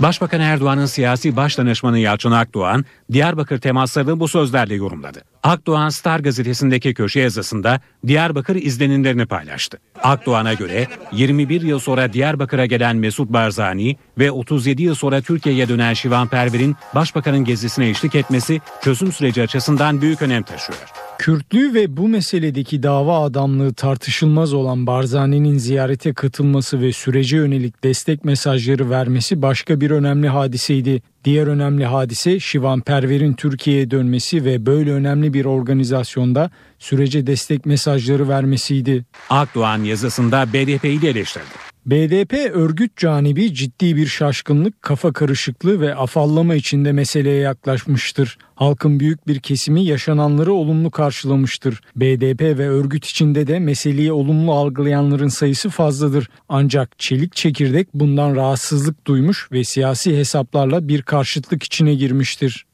Başbakan Erdoğan'ın siyasi başdanışmanı Yalçın Akdoğan, Diyarbakır temaslarını bu sözlerle yorumladı. Akdoğan Star gazetesindeki köşe yazısında Diyarbakır izlenimlerini paylaştı. Akdoğan'a göre 21 yıl sonra Diyarbakır'a gelen Mesut Barzani ve 37 yıl sonra Türkiye'ye dönen Şivan Perver'in başbakanın gezisine eşlik etmesi çözüm süreci açısından büyük önem taşıyor. Kürtlüğü ve bu meseledeki dava adamlığı tartışılmaz olan Barzani'nin ziyarete katılması ve sürece yönelik destek mesajları vermesi başka bir önemli hadiseydi. Diğer önemli hadise Şivan Perver'in Türkiye'ye dönmesi ve böyle önemli bir organizasyonda sürece destek mesajları vermesiydi. Akdoğan yazısında BDP'yi de eleştirdi. BDP örgüt canibi ciddi bir şaşkınlık, kafa karışıklığı ve afallama içinde meseleye yaklaşmıştır. Halkın büyük bir kesimi yaşananları olumlu karşılamıştır. BDP ve örgüt içinde de meseleyi olumlu algılayanların sayısı fazladır. Ancak çelik çekirdek bundan rahatsızlık duymuş ve siyasi hesaplarla bir karşıtlık içine girmiştir.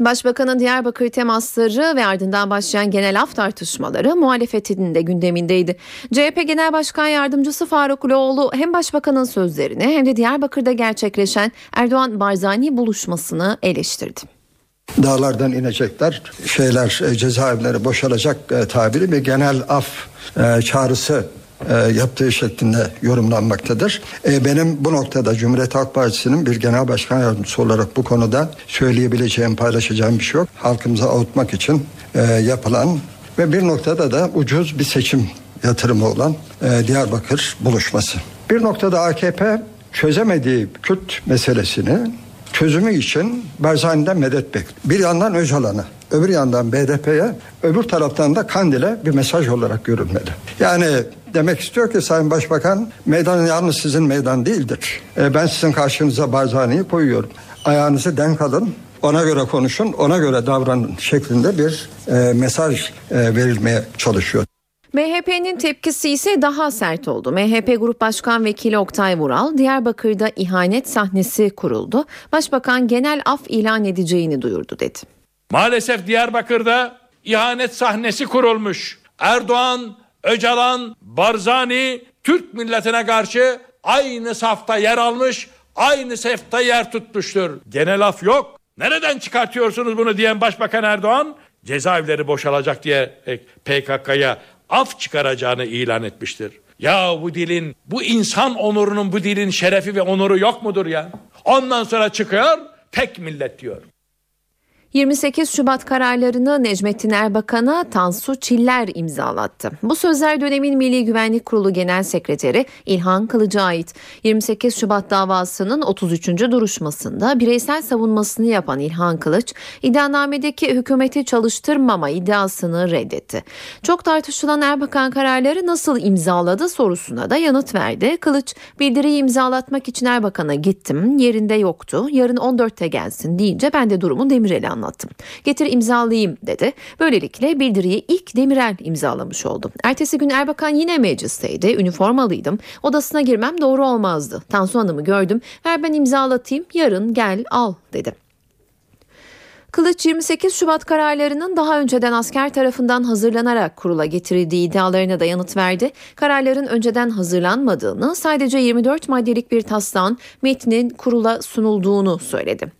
Başbakanın Diyarbakır temasları ve ardından başlayan genel af tartışmaları muhalefetin de gündemindeydi. CHP Genel Başkan Yardımcısı Faruk Loğlu hem başbakanın sözlerini hem de Diyarbakır'da gerçekleşen Erdoğan-Barzani buluşmasını eleştirdi. Dağlardan inecekler, şeyler e, cezaevleri boşalacak e, tabiri bir genel af e, çağrısı yaptığı şeklinde yorumlanmaktadır. Benim bu noktada Cumhuriyet Halk Partisi'nin bir genel başkan yardımcısı olarak bu konuda söyleyebileceğim, paylaşacağım bir şey yok. Halkımıza avutmak için yapılan ve bir noktada da ucuz bir seçim yatırımı olan Diyarbakır buluşması. Bir noktada AKP çözemediği Kürt meselesini çözümü için Barzani'den medet bekliyor. Bir yandan Öcalan'a, öbür yandan BDP'ye, öbür taraftan da Kandil'e bir mesaj olarak görünmeli. Yani demek istiyor ki Sayın Başbakan meydan yalnız sizin meydan değildir. E, ben sizin karşınıza Barzani'yi koyuyorum. Ayağınızı denk alın, ona göre konuşun, ona göre davranın şeklinde bir e, mesaj e, verilmeye çalışıyor. MHP'nin tepkisi ise daha sert oldu. MHP Grup Başkan Vekili Oktay Vural, Diyarbakır'da ihanet sahnesi kuruldu. Başbakan genel af ilan edeceğini duyurdu dedi. Maalesef Diyarbakır'da ihanet sahnesi kurulmuş. Erdoğan, Öcalan, Barzani Türk milletine karşı aynı safta yer almış, aynı safta yer tutmuştur. Genel af yok. Nereden çıkartıyorsunuz bunu diyen Başbakan Erdoğan cezaevleri boşalacak diye e, PKK'ya af çıkaracağını ilan etmiştir. Ya bu dilin, bu insan onurunun, bu dilin şerefi ve onuru yok mudur ya? Ondan sonra çıkıyor, tek millet diyor. 28 Şubat kararlarını Necmettin Erbakan'a Tansu Çiller imzalattı. Bu sözler dönemin Milli Güvenlik Kurulu Genel Sekreteri İlhan Kılıç'a ait. 28 Şubat davasının 33. duruşmasında bireysel savunmasını yapan İlhan Kılıç, iddianamedeki hükümeti çalıştırmama iddiasını reddetti. Çok tartışılan Erbakan kararları nasıl imzaladı sorusuna da yanıt verdi. Kılıç, bildiriyi imzalatmak için Erbakan'a gittim, yerinde yoktu, yarın 14'te gelsin deyince ben de durumu Demirel'e anlattım anlattım. Getir imzalayayım dedi. Böylelikle bildiriyi ilk Demirel imzalamış oldu. Ertesi gün Erbakan yine meclisteydi. Üniformalıydım. Odasına girmem doğru olmazdı. Tansu Hanım'ı gördüm. Ver ben imzalatayım yarın gel al dedi. Kılıç 28 Şubat kararlarının daha önceden asker tarafından hazırlanarak kurula getirildiği iddialarına da yanıt verdi. Kararların önceden hazırlanmadığını, sadece 24 maddelik bir taslağın metnin kurula sunulduğunu söyledi.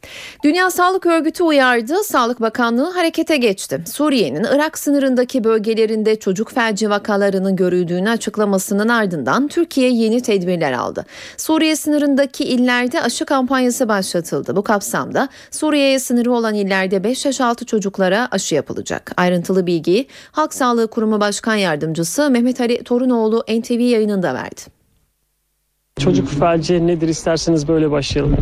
Dünya Sağlık Örgütü uyardı, Sağlık Bakanlığı harekete geçti. Suriye'nin Irak sınırındaki bölgelerinde çocuk felci vakalarının görüldüğünü açıklamasının ardından Türkiye yeni tedbirler aldı. Suriye sınırındaki illerde aşı kampanyası başlatıldı. Bu kapsamda Suriye'ye sınırı olan iller illerde 5 yaş altı çocuklara aşı yapılacak. Ayrıntılı bilgiyi Halk Sağlığı Kurumu Başkan Yardımcısı Mehmet Ali Torunoğlu NTV yayınında verdi. Çocuk felci nedir isterseniz böyle başlayalım.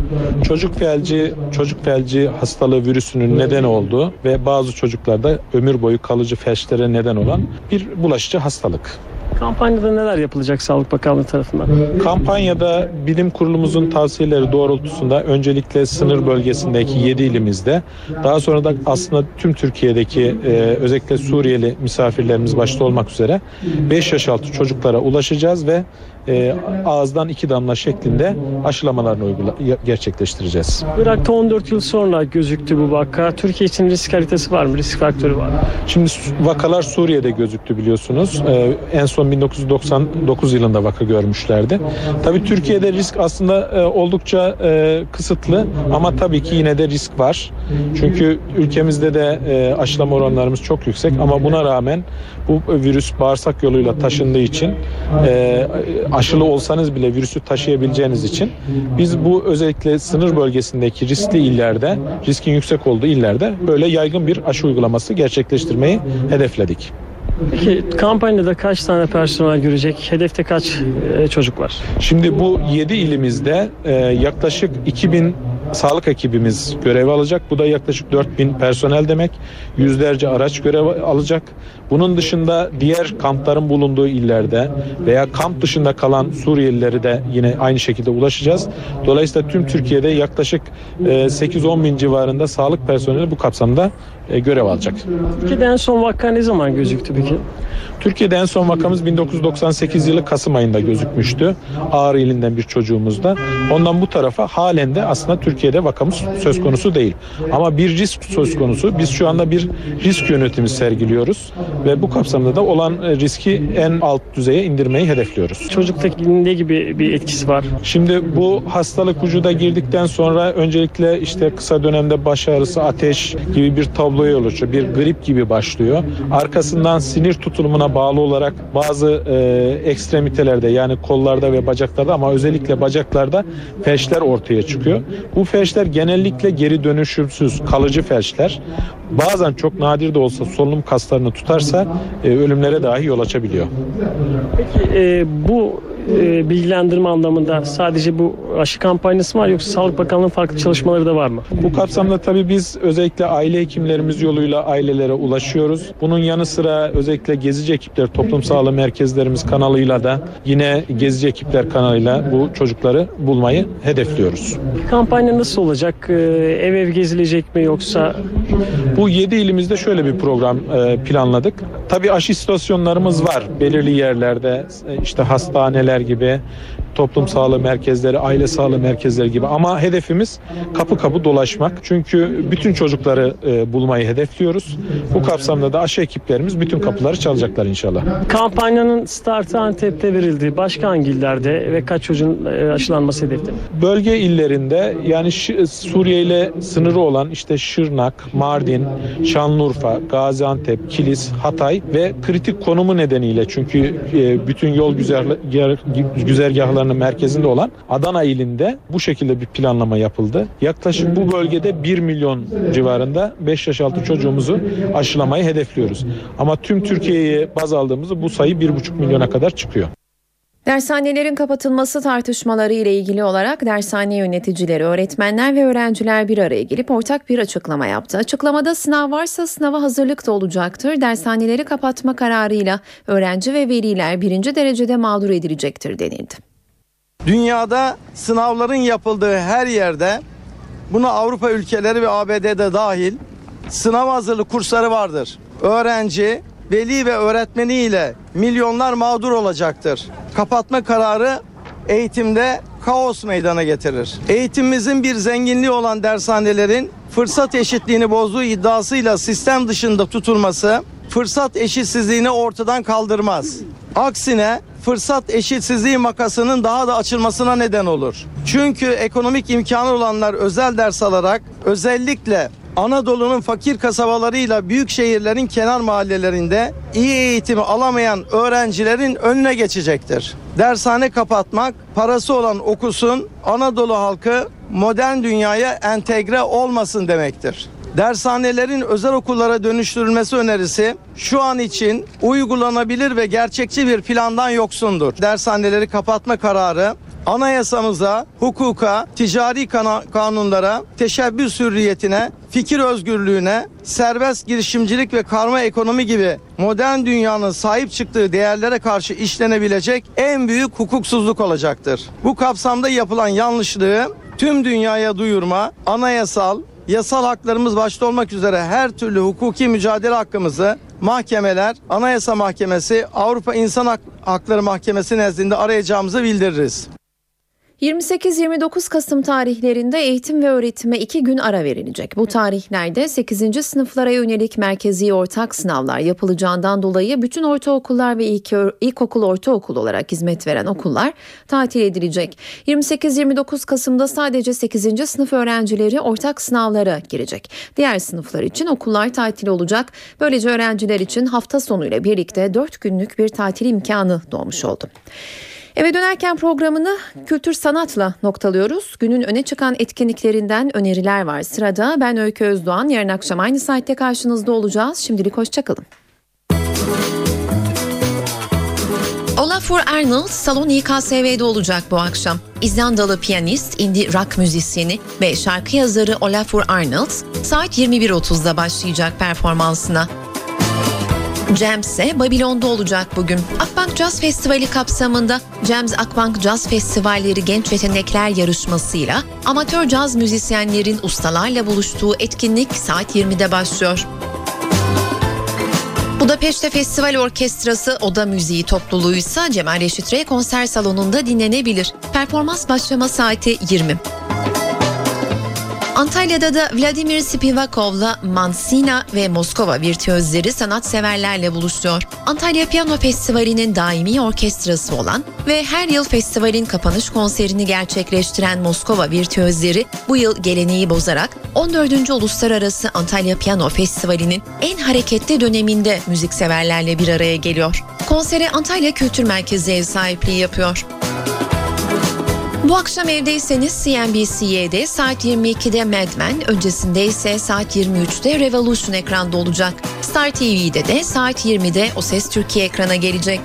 Çocuk felci, çocuk felci hastalığı virüsünün neden olduğu ve bazı çocuklarda ömür boyu kalıcı felçlere neden olan bir bulaşıcı hastalık. Kampanyada neler yapılacak Sağlık Bakanlığı tarafından? Kampanyada bilim kurulumuzun tavsiyeleri doğrultusunda öncelikle sınır bölgesindeki 7 ilimizde daha sonra da aslında tüm Türkiye'deki e, özellikle Suriyeli misafirlerimiz başta olmak üzere 5 yaş altı çocuklara ulaşacağız ve e, ağızdan iki damla şeklinde aşılamalarını uygula, gerçekleştireceğiz. Irak'ta 14 yıl sonra gözüktü bu vaka. Türkiye için risk haritası var mı? Risk faktörü var mı? Şimdi vakalar Suriye'de gözüktü biliyorsunuz. E, en son 1999 yılında vaka görmüşlerdi. Tabii Türkiye'de risk aslında e, oldukça e, kısıtlı ama tabii ki yine de risk var. Çünkü ülkemizde de e, aşılama oranlarımız çok yüksek ama buna rağmen bu virüs bağırsak yoluyla taşındığı için e, aşılı olsanız bile virüsü taşıyabileceğiniz için biz bu özellikle sınır bölgesindeki riskli illerde, riskin yüksek olduğu illerde böyle yaygın bir aşı uygulaması gerçekleştirmeyi hedefledik. Peki kampanyada kaç tane personel görecek? Hedefte kaç e, çocuk var? Şimdi bu 7 ilimizde e, yaklaşık 2000 sağlık ekibimiz görev alacak. Bu da yaklaşık 4000 personel demek. Yüzlerce araç görev alacak. Bunun dışında diğer kampların bulunduğu illerde veya kamp dışında kalan Suriyelileri de yine aynı şekilde ulaşacağız. Dolayısıyla tüm Türkiye'de yaklaşık 8-10 e, bin civarında sağlık personeli bu kapsamda e, görev alacak. Türkiye'de en son vaka ne zaman gözüktü peki? Türkiye'de en son vakamız 1998 yılı Kasım ayında gözükmüştü. Ağrı ilinden bir çocuğumuzda. Ondan bu tarafa halen de aslında Türkiye'de vakamız söz konusu değil. Ama bir risk söz konusu. Biz şu anda bir risk yönetimi sergiliyoruz ve bu kapsamda da olan e, riski en alt düzeye indirmeyi hedefliyoruz. Çocuktaki ne gibi bir etkisi var? Şimdi bu hastalık vücuda girdikten sonra öncelikle işte kısa dönemde baş ağrısı, ateş gibi bir tabloya oluşuyor. Bir grip gibi başlıyor. Arkasından sinir tutulumuna bağlı olarak bazı e, ekstremitelerde yani kollarda ve bacaklarda ama özellikle bacaklarda felçler ortaya çıkıyor. Bu felçler genellikle geri dönüşümsüz kalıcı felçler. Bazen çok nadir de olsa solunum kaslarını tutarsa e, ölümlere dahi yol açabiliyor. Peki e, bu e, bilgilendirme anlamında sadece bu aşı kampanyası mı var yoksa Sağlık Bakanlığı'nın farklı çalışmaları da var mı? Bu kapsamda tabii biz özellikle aile hekimlerimiz yoluyla ailelere ulaşıyoruz. Bunun yanı sıra özellikle gezici ekipler, toplum sağlığı merkezlerimiz kanalıyla da yine gezici ekipler kanalıyla bu çocukları bulmayı hedefliyoruz. Kampanya nasıl olacak? E, ev ev gezilecek mi yoksa Bu 7 ilimizde şöyle bir program e, planladık. Tabii aşı istasyonlarımız var belirli yerlerde e, işte hastaneler gibi toplum sağlığı merkezleri, aile sağlığı merkezleri gibi ama hedefimiz kapı kapı dolaşmak. Çünkü bütün çocukları e, bulmayı hedefliyoruz. Bu kapsamda da aşı ekiplerimiz bütün kapıları çalacaklar inşallah. kampanyanın startı Antep'te verildi. Başka hangi illerde ve kaç çocuğun e, aşılanması hedefte? Bölge illerinde yani Ş- Suriye ile sınırı olan işte Şırnak, Mardin, Şanlıurfa, Gaziantep, Kilis, Hatay ve kritik konumu nedeniyle çünkü e, bütün yol güzerla- güzergahlarının merkezinde olan Adana ilinde bu şekilde bir planlama yapıldı. Yaklaşık bu bölgede 1 milyon civarında 5 yaş altı çocuğumuzu aşılamayı hedefliyoruz. Ama tüm Türkiye'yi baz aldığımızda bu sayı 1,5 milyona kadar çıkıyor. Dershanelerin kapatılması tartışmaları ile ilgili olarak dershane yöneticileri, öğretmenler ve öğrenciler bir araya gelip ortak bir açıklama yaptı. Açıklamada sınav varsa sınava hazırlık da olacaktır. Dershaneleri kapatma kararıyla öğrenci ve veliler birinci derecede mağdur edilecektir denildi. Dünyada sınavların yapıldığı her yerde buna Avrupa ülkeleri ve ABD'de dahil sınav hazırlık kursları vardır. Öğrenci, veli ve öğretmeniyle milyonlar mağdur olacaktır. Kapatma kararı eğitimde kaos meydana getirir. Eğitimimizin bir zenginliği olan dershanelerin fırsat eşitliğini bozduğu iddiasıyla sistem dışında tutulması fırsat eşitsizliğini ortadan kaldırmaz. Aksine fırsat eşitsizliği makasının daha da açılmasına neden olur. Çünkü ekonomik imkanı olanlar özel ders alarak özellikle Anadolu'nun fakir kasabalarıyla büyük şehirlerin kenar mahallelerinde iyi eğitimi alamayan öğrencilerin önüne geçecektir. Dershane kapatmak, parası olan okusun, Anadolu halkı modern dünyaya entegre olmasın demektir. Dershanelerin özel okullara dönüştürülmesi önerisi şu an için uygulanabilir ve gerçekçi bir plandan yoksundur. Dershaneleri kapatma kararı anayasamıza, hukuka, ticari kanunlara, teşebbüs hürriyetine, fikir özgürlüğüne, serbest girişimcilik ve karma ekonomi gibi modern dünyanın sahip çıktığı değerlere karşı işlenebilecek en büyük hukuksuzluk olacaktır. Bu kapsamda yapılan yanlışlığı tüm dünyaya duyurma, anayasal, yasal haklarımız başta olmak üzere her türlü hukuki mücadele hakkımızı mahkemeler, Anayasa Mahkemesi, Avrupa İnsan Hak- Hakları Mahkemesi nezdinde arayacağımızı bildiririz. 28-29 Kasım tarihlerinde eğitim ve öğretime iki gün ara verilecek. Bu tarihlerde 8. sınıflara yönelik merkezi ortak sınavlar yapılacağından dolayı bütün ortaokullar ve ilk, ilkokul ortaokul olarak hizmet veren okullar tatil edilecek. 28-29 Kasım'da sadece 8. sınıf öğrencileri ortak sınavlara girecek. Diğer sınıflar için okullar tatil olacak. Böylece öğrenciler için hafta sonuyla birlikte 4 günlük bir tatil imkanı doğmuş oldu. Eve dönerken programını kültür sanatla noktalıyoruz. Günün öne çıkan etkinliklerinden öneriler var. Sırada ben Öykü Özdoğan. Yarın akşam aynı saatte karşınızda olacağız. Şimdilik hoşçakalın. Olafur Arnold Salon İKSV'de olacak bu akşam. İzlandalı piyanist, indie rock müzisyeni ve şarkı yazarı Olafur Arnold saat 21.30'da başlayacak performansına. Jams ise Babilon'da olacak bugün. Akbank Jazz Festivali kapsamında Jams Akbank Jazz Festivalleri Genç Yetenekler yarışmasıyla amatör caz müzisyenlerin ustalarla buluştuğu etkinlik saat 20'de başlıyor. Budapeşte Festival Orkestrası Oda Müziği topluluğu ise Cemal Reşit Rey konser salonunda dinlenebilir. Performans başlama saati 20. Antalya'da da Vladimir Spivakov'la Mansina ve Moskova virtüözleri sanatseverlerle buluşuyor. Antalya Piyano Festivali'nin daimi orkestrası olan ve her yıl festivalin kapanış konserini gerçekleştiren Moskova virtüözleri bu yıl geleneği bozarak 14. Uluslararası Antalya Piyano Festivali'nin en hareketli döneminde müzikseverlerle bir araya geliyor. Konsere Antalya Kültür Merkezi ev sahipliği yapıyor. Bu akşam evdeyseniz CNBC'de saat 22'de Mad Men, öncesinde ise saat 23'te Revolution ekranda olacak. Star TV'de de saat 20'de O Ses Türkiye ekrana gelecek.